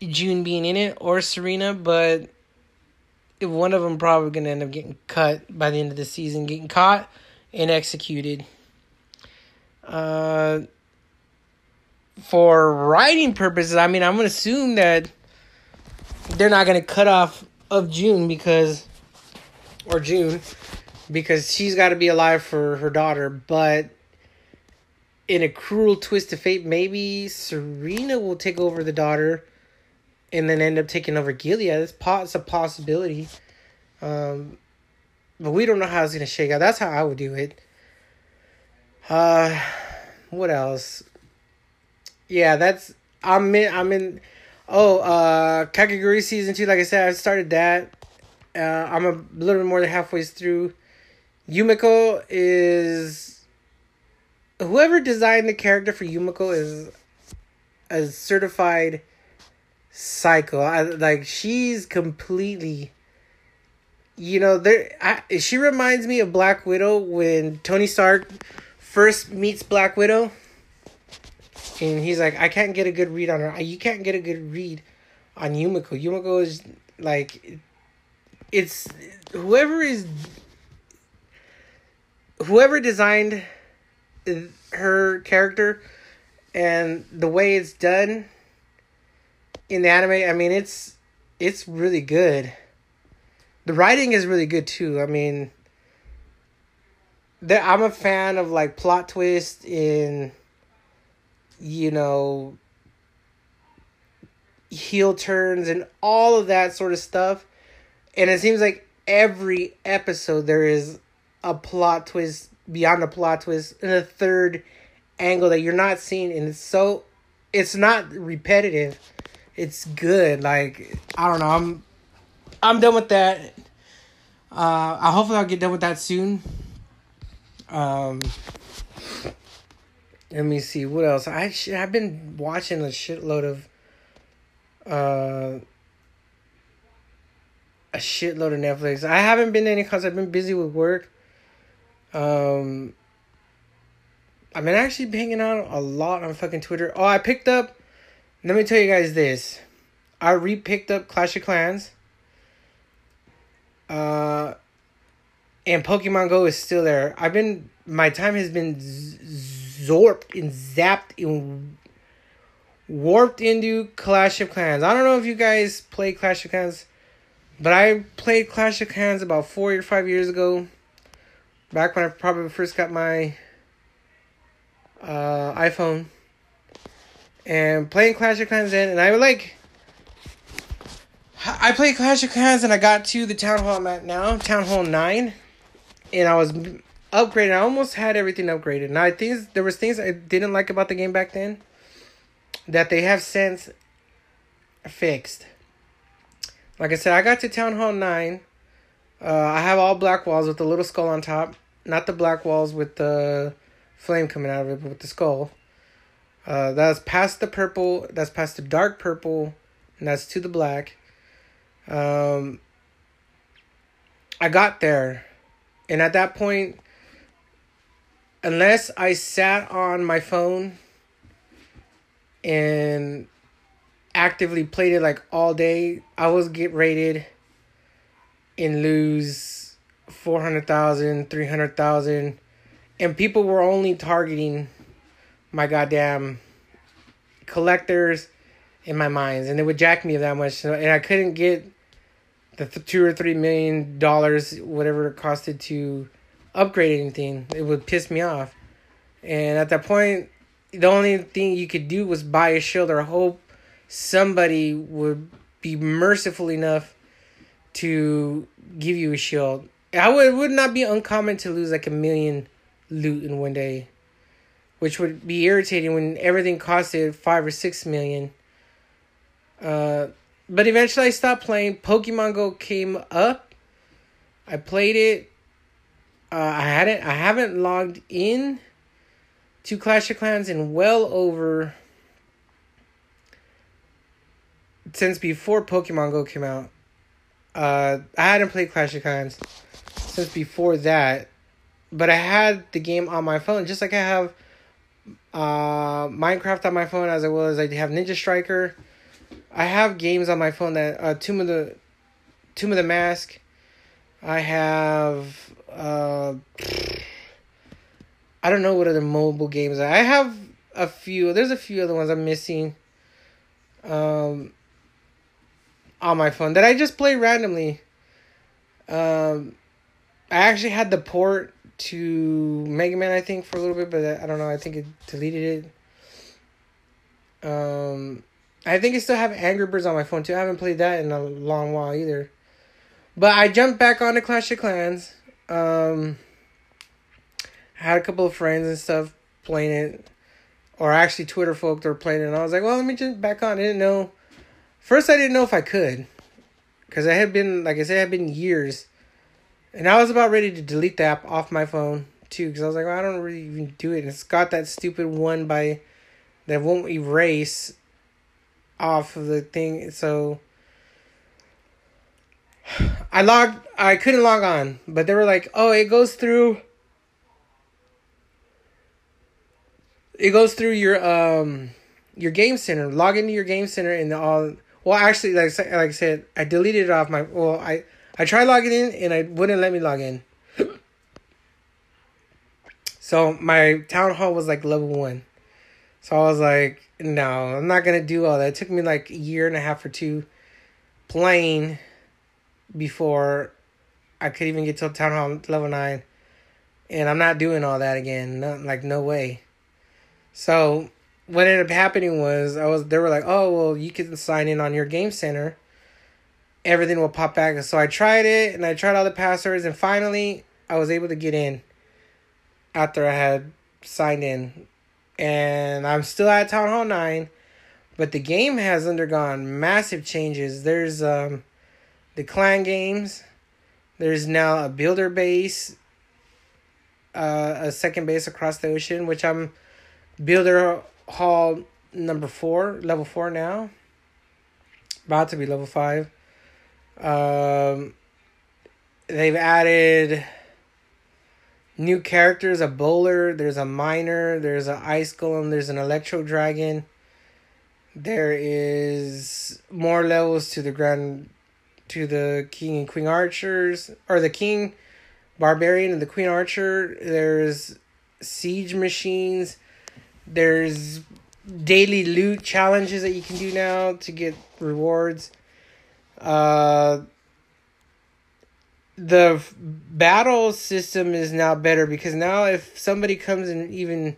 June being in it or Serena, but if one of them probably gonna end up getting cut by the end of the season, getting caught and executed. Uh, for writing purposes, I mean, I'm gonna assume that they're not gonna cut off of June because, or June, because she's got to be alive for her daughter. But in a cruel twist of fate, maybe Serena will take over the daughter, and then end up taking over Gilead. It's, po- it's a possibility. Um, but we don't know how it's gonna shake out. That's how I would do it. Uh, what else? Yeah, that's I'm in. I'm in. Oh, uh, Kakegurui season two. Like I said, I started that. Uh, I'm a little bit more than halfway through. Yumiko is whoever designed the character for Yumiko is a certified psycho. I, like she's completely you know there I, she reminds me of Black Widow when Tony Stark first meets Black Widow and he's like I can't get a good read on her. You can't get a good read on Yumiko. Yumiko is like it's whoever is whoever designed her character and the way it's done in the anime, I mean it's it's really good. The writing is really good too. I mean, that I'm a fan of like plot twist in you know heel turns and all of that sort of stuff. And it seems like every episode there is a plot twist beyond a plot twist and a third angle that you're not seeing and it's so it's not repetitive it's good. Like i don't know. I'm i'm done with that. Uh i hopefully i'll get done with that soon. Um let me see. What else? I i've been watching a shitload of uh a shitload of netflix. I haven't been any cause i've been busy with work. Um, I've been actually hanging out a lot on fucking Twitter. Oh, I picked up. Let me tell you guys this. I re-picked up Clash of Clans. Uh, and Pokemon Go is still there. I've been my time has been zorped and zapped and warped into Clash of Clans. I don't know if you guys play Clash of Clans, but I played Clash of Clans about four or five years ago back when I probably first got my uh, iPhone and playing Clash of Clans in, and I would like. I played Clash of Clans and I got to the town hall I'm at now, Town Hall Nine, and I was upgraded. I almost had everything upgraded. Now I think there was things I didn't like about the game back then that they have since fixed. Like I said, I got to Town Hall Nine. Uh, I have all black walls with the little skull on top not the black walls with the flame coming out of it, but with the skull. Uh, that's past the purple. That's past the dark purple, and that's to the black. Um, I got there, and at that point, unless I sat on my phone and actively played it like all day, I was get rated and lose 400,000, 300,000 and people were only targeting my goddamn collectors in my mines and it would jack me that much and I couldn't get the th- 2 or 3 million dollars whatever it costed to upgrade anything. It would piss me off. And at that point the only thing you could do was buy a shield or hope somebody would be merciful enough to give you a shield I would it would not be uncommon to lose like a million loot in one day, which would be irritating when everything costed five or six million. Uh, but eventually I stopped playing. Pokemon Go came up. I played it. Uh, I hadn't. I haven't logged in to Clash of Clans in well over since before Pokemon Go came out. Uh, I hadn't played Clash of Clans since before that, but I had the game on my phone, just like I have uh, Minecraft on my phone, as well as I have Ninja Striker. I have games on my phone that uh, Tomb of the Tomb of the Mask. I have uh, I don't know what other mobile games. I have a few. There's a few other ones I'm missing. Um, on my phone that I just play randomly. Um, I actually had the port to Mega Man, I think, for a little bit, but I don't know. I think it deleted it. Um, I think I still have Angry Birds on my phone too. I haven't played that in a long while either. But I jumped back onto Clash of Clans. Um, I had a couple of friends and stuff playing it, or actually Twitter folk that were playing it. And I was like, well, let me jump back on. I didn't know. First, I didn't know if I could, because I had been like I said, it had been years, and I was about ready to delete the app off my phone too because I was like, well, I don't really even do it. And it's got that stupid one by that won't erase off of the thing, so. *sighs* I logged I couldn't log on, but they were like, "Oh, it goes through it goes through your um your game center. Log into your game center and all. Well, actually, like like I said, I deleted it off my. Well, I I tried logging in and I wouldn't let me log in. *clears throat* so my town hall was like level one. So I was like, no, I'm not gonna do all that. It took me like a year and a half or two playing before I could even get to town hall level nine. And I'm not doing all that again. Like no way. So what ended up happening was I was they were like, oh well, you can sign in on your game center. Everything will pop back. So I tried it and I tried all the passwords and finally I was able to get in after I had signed in. And I'm still at Town Hall 9, but the game has undergone massive changes. There's um the clan games. There's now a builder base, uh, a second base across the ocean, which I'm Builder Hall number four, level four now. About to be level five. Um, they've added new characters a bowler, there's a miner, there's an ice golem, there's an electro dragon. There is more levels to the grand to the king and queen archers or the king barbarian and the queen archer. There's siege machines there's daily loot challenges that you can do now to get rewards. Uh, the battle system is now better because now if somebody comes in even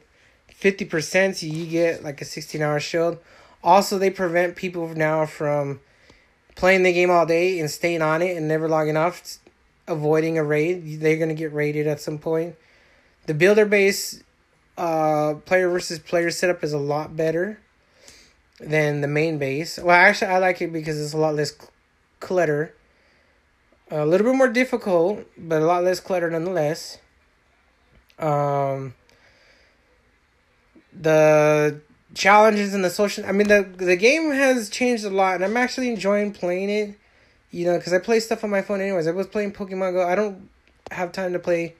50% you get like a 16 hour shield. Also, they prevent people now from playing the game all day and staying on it and never logging off, avoiding a raid. They're going to get raided at some point. The builder base uh, player versus player setup is a lot better than the main base. Well, actually, I like it because it's a lot less clutter. A little bit more difficult, but a lot less clutter nonetheless. Um, the challenges and the social. I mean, the the game has changed a lot, and I'm actually enjoying playing it. You know, because I play stuff on my phone anyways. I was playing Pokemon Go. I don't have time to play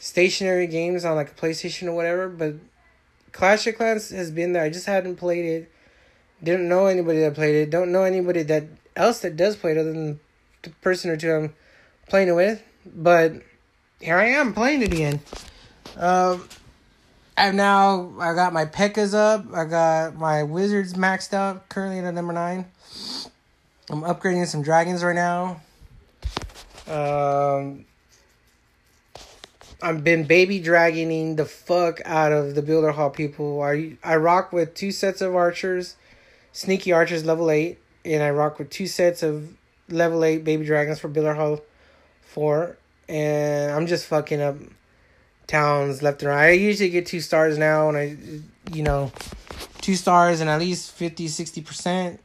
stationary games on like a PlayStation or whatever, but Clash of Clans has been there. I just hadn't played it. Didn't know anybody that played it. Don't know anybody that else that does play it other than the person or two I'm playing it with. But here I am playing it again. Um, I've now I got my Pekkas up. I got my Wizards maxed out. Currently at number nine. I'm upgrading some dragons right now. Um, I've been baby dragoning the fuck out of the builder hall people. I I rock with two sets of archers, sneaky archers level eight, and I rock with two sets of level eight baby dragons for builder hall four, and I'm just fucking up towns left and right. I usually get two stars now, and I, you know, two stars and at least 50 60 percent.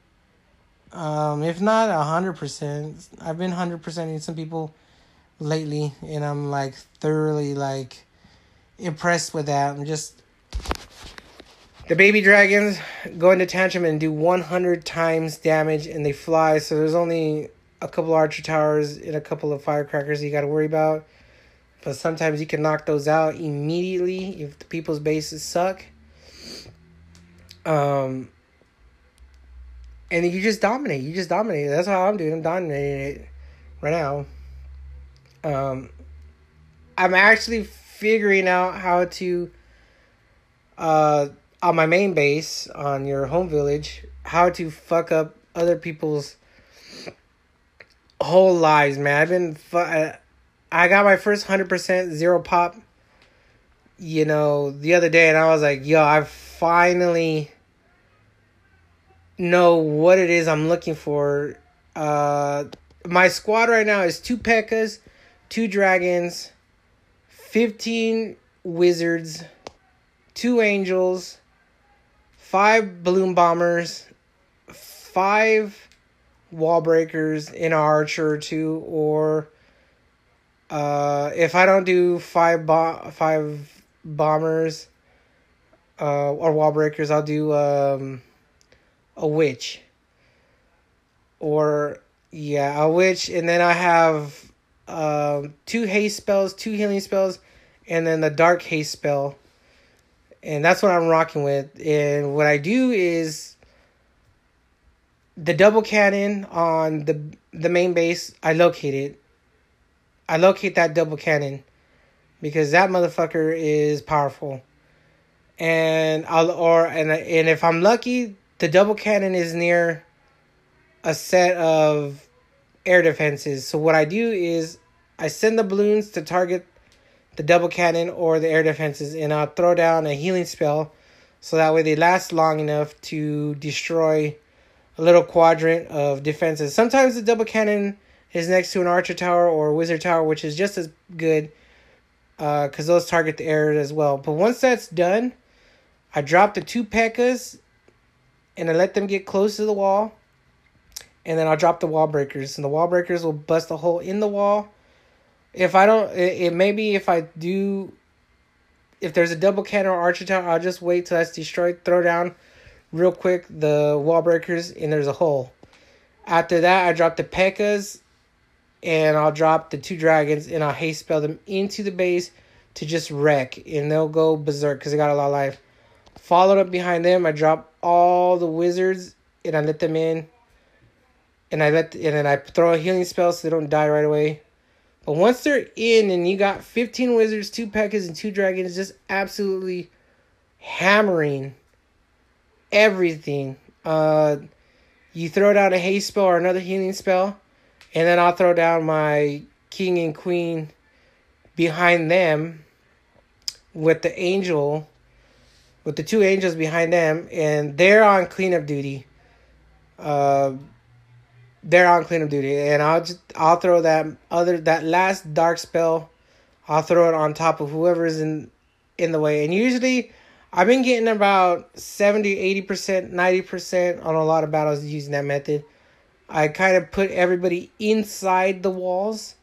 Um, if not a hundred percent, I've been hundred percenting some people lately, and I'm like thoroughly like impressed with that. I'm just the baby dragons go into tantrum and do 100 times damage, and they fly. So there's only a couple archer towers and a couple of firecrackers you got to worry about. But sometimes you can knock those out immediately if the people's bases suck. Um, and you just dominate. You just dominate. That's how I'm doing. I'm dominating it right now. Um, I'm actually figuring out how to, uh, on my main base on your home village, how to fuck up other people's whole lives, man. I've been, fu- I got my first hundred percent zero pop, you know, the other day, and I was like, yo, I finally know what it is I'm looking for. Uh, my squad right now is two Pekkas two dragons, 15 wizards, two angels, five balloon bombers, five wall breakers in archer or two, or uh, if I don't do five bo- five bombers uh, or wall breakers, I'll do um, a witch. Or yeah, a witch, and then I have um, two haste spells, two healing spells, and then the dark haste spell. And that's what I'm rocking with. And what I do is the double cannon on the the main base. I locate it. I locate that double cannon because that motherfucker is powerful. And I'll or and and if I'm lucky, the double cannon is near a set of air defenses. So what I do is I send the balloons to target the double cannon or the air defenses, and I'll throw down a healing spell so that way they last long enough to destroy a little quadrant of defenses. Sometimes the double cannon is next to an archer tower or wizard tower, which is just as good because uh, those target the air as well. But once that's done, I drop the two P.E.K.K.A.s and I let them get close to the wall. And then I'll drop the wall breakers, and the wall breakers will bust a hole in the wall. If I don't, it, it maybe if I do, if there's a double cannon or archer tower, I'll just wait till that's destroyed, throw down real quick the wall breakers, and there's a hole. After that, I drop the P.E.K.K.A.s and I'll drop the two dragons and I'll haste spell them into the base to just wreck and they'll go berserk because they got a lot of life. Followed up behind them, I drop all the wizards and I let them in. And I let and then I throw a healing spell so they don't die right away. But once they're in and you got 15 wizards, two P.E.K.K.A.s, and two dragons, just absolutely hammering everything. Uh, you throw down a haste spell or another healing spell and then I'll throw down my king and queen behind them with the angel, with the two angels behind them, and they're on cleanup duty. Uh, they're on cleanup duty, and I'll just I'll throw that other that last dark spell. I'll throw it on top of whoever's in in the way, and usually. I've been getting about 70, 80%, 90% on a lot of battles using that method. I kind of put everybody inside the walls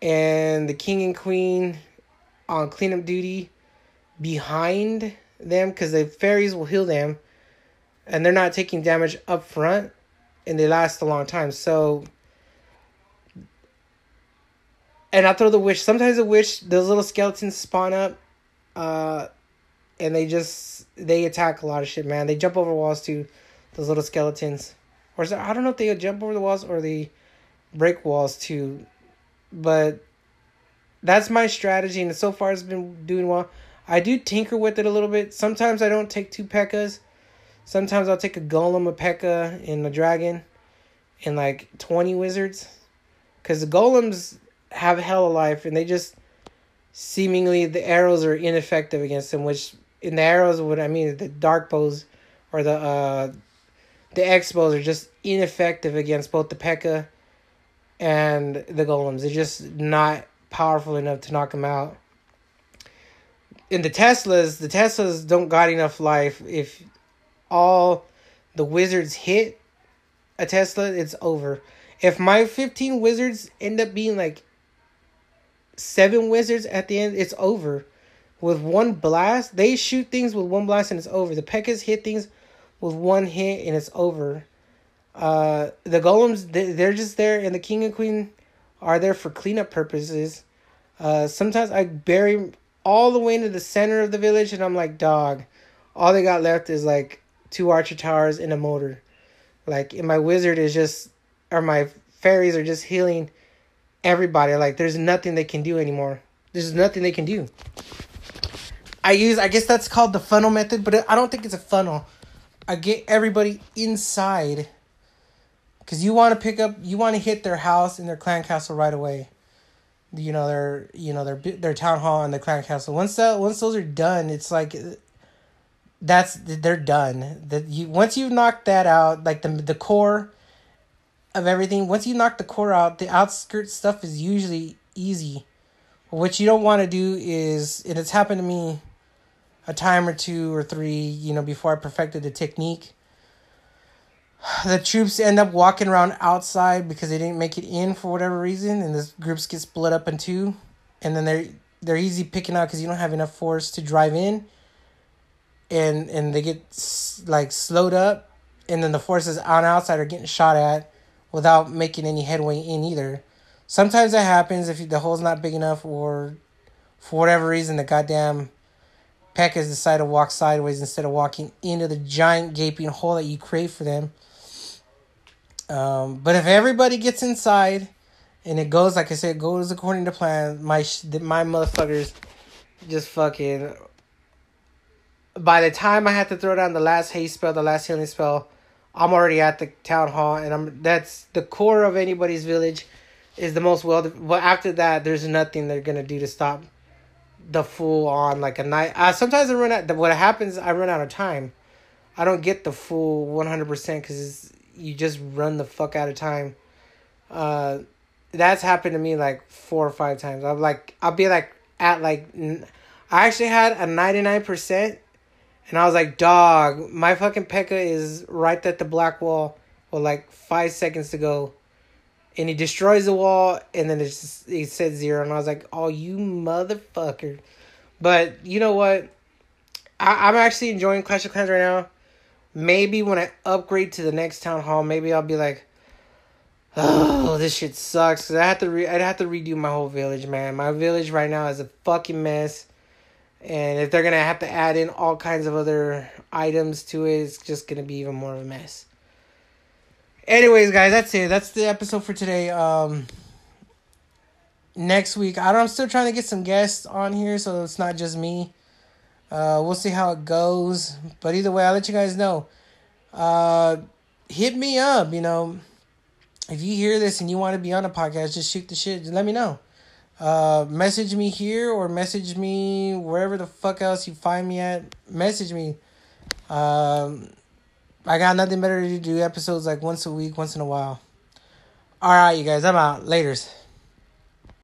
and the king and queen on cleanup duty behind them because the fairies will heal them and they're not taking damage up front and they last a long time. So and I throw the witch. Sometimes the witch, those little skeletons spawn up, uh, and they just they attack a lot of shit, man. They jump over walls too, those little skeletons or so, I don't know if they jump over the walls or they break walls too, but that's my strategy, and so far it's been doing well. I do tinker with it a little bit. Sometimes I don't take two P.E.K.K.A.s. Sometimes I'll take a golem, a P.E.K.K.A., and a dragon, and like twenty wizards, because the golems have hell of life, and they just seemingly the arrows are ineffective against them. Which in the arrows, what I mean, the dark bows or the uh the X-bows are just ineffective against both the P.E.K.K.A. and the golems. They're just not powerful enough to knock them out. In the Teslas, the Teslas don't got enough life. If all the wizards hit a Tesla, it's over. If my 15 wizards end up being like seven wizards at the end, it's over. With one blast, they shoot things with one blast and it's over. The P.E.K.K.A.s hit things with one hit and it's over. Uh, the golems they're just there, and the king and queen are there for cleanup purposes. Uh, sometimes I bury all the way into the center of the village, and I'm like, dog, all they got left is like two archer towers and a mortar. Like, and my wizard is just, or my fairies are just healing everybody. Like, there's nothing they can do anymore. There's nothing they can do. I use, I guess that's called the funnel method, but I don't think it's a funnel. I get everybody inside because you want to pick up, you want to hit their house and their clan castle right away. You know their, you know their their town hall and the clan castle. Once that once those are done, it's like that's they're done. That you once you knock that out, like the the core of everything. Once you knock the core out, the outskirts stuff is usually easy. What you don't want to do is, and it's happened to me a time or two or three, you know, before I perfected the technique. the troops end up walking around outside because they didn't make it in for whatever reason, and the groups get split up in two, and then they're they're easy picking out because you don't have enough force to drive in, and and they get like slowed up, and then the forces on outside are getting shot at without making any headway in either. Sometimes that happens if the hole's not big enough, or for whatever reason the goddamn Pekkas decide to walk sideways instead of walking into the giant gaping hole that you create for them um, but if everybody gets inside and it goes, like I said, it goes according to plan, my my motherfuckers just fucking. By the time I had to throw down the last haste spell, the last healing spell, I'm already at the town hall, and I'm that's the core of anybody's village, is the most well. But after that, there's nothing they're gonna do to stop the full on like a night. Uh, sometimes I run out. What happens? I run out of time. I don't get the full one hundred percent because you just run the fuck out of time. Uh, that's happened to me like four or five times. I'm like, I'll be like at like, I actually had a ninety nine percent, and I was like, dog, my fucking Pekka is right at the black wall with like five seconds to go, and he destroys the wall, and then it's just, he said zero, and I was like, oh you motherfucker, but you know what? I, I'm actually enjoying Clash of Clans right now maybe when I upgrade to the next town hall, maybe I'll be like, oh, this shit sucks. I have to re- I'd have to redo my whole village, man. My village right now is a fucking mess. And if they're gonna have to add in all kinds of other items to it, it's just gonna be even more of a mess. Anyways, guys, that's it. That's the episode for today. Um next week, I don't I'm still trying to get some guests on here so it's not just me. Uh, we'll see how it goes. But either way, I'll let you guys know. Uh, hit me up, you know. If you hear this and you want to be on a podcast, just shoot the shit. Just let me know. Uh, message me here or message me wherever the fuck else you find me at. Message me. Um, I got nothing better to do. Episodes like once a week, once in a while. All right, you guys. I'm out. Laters.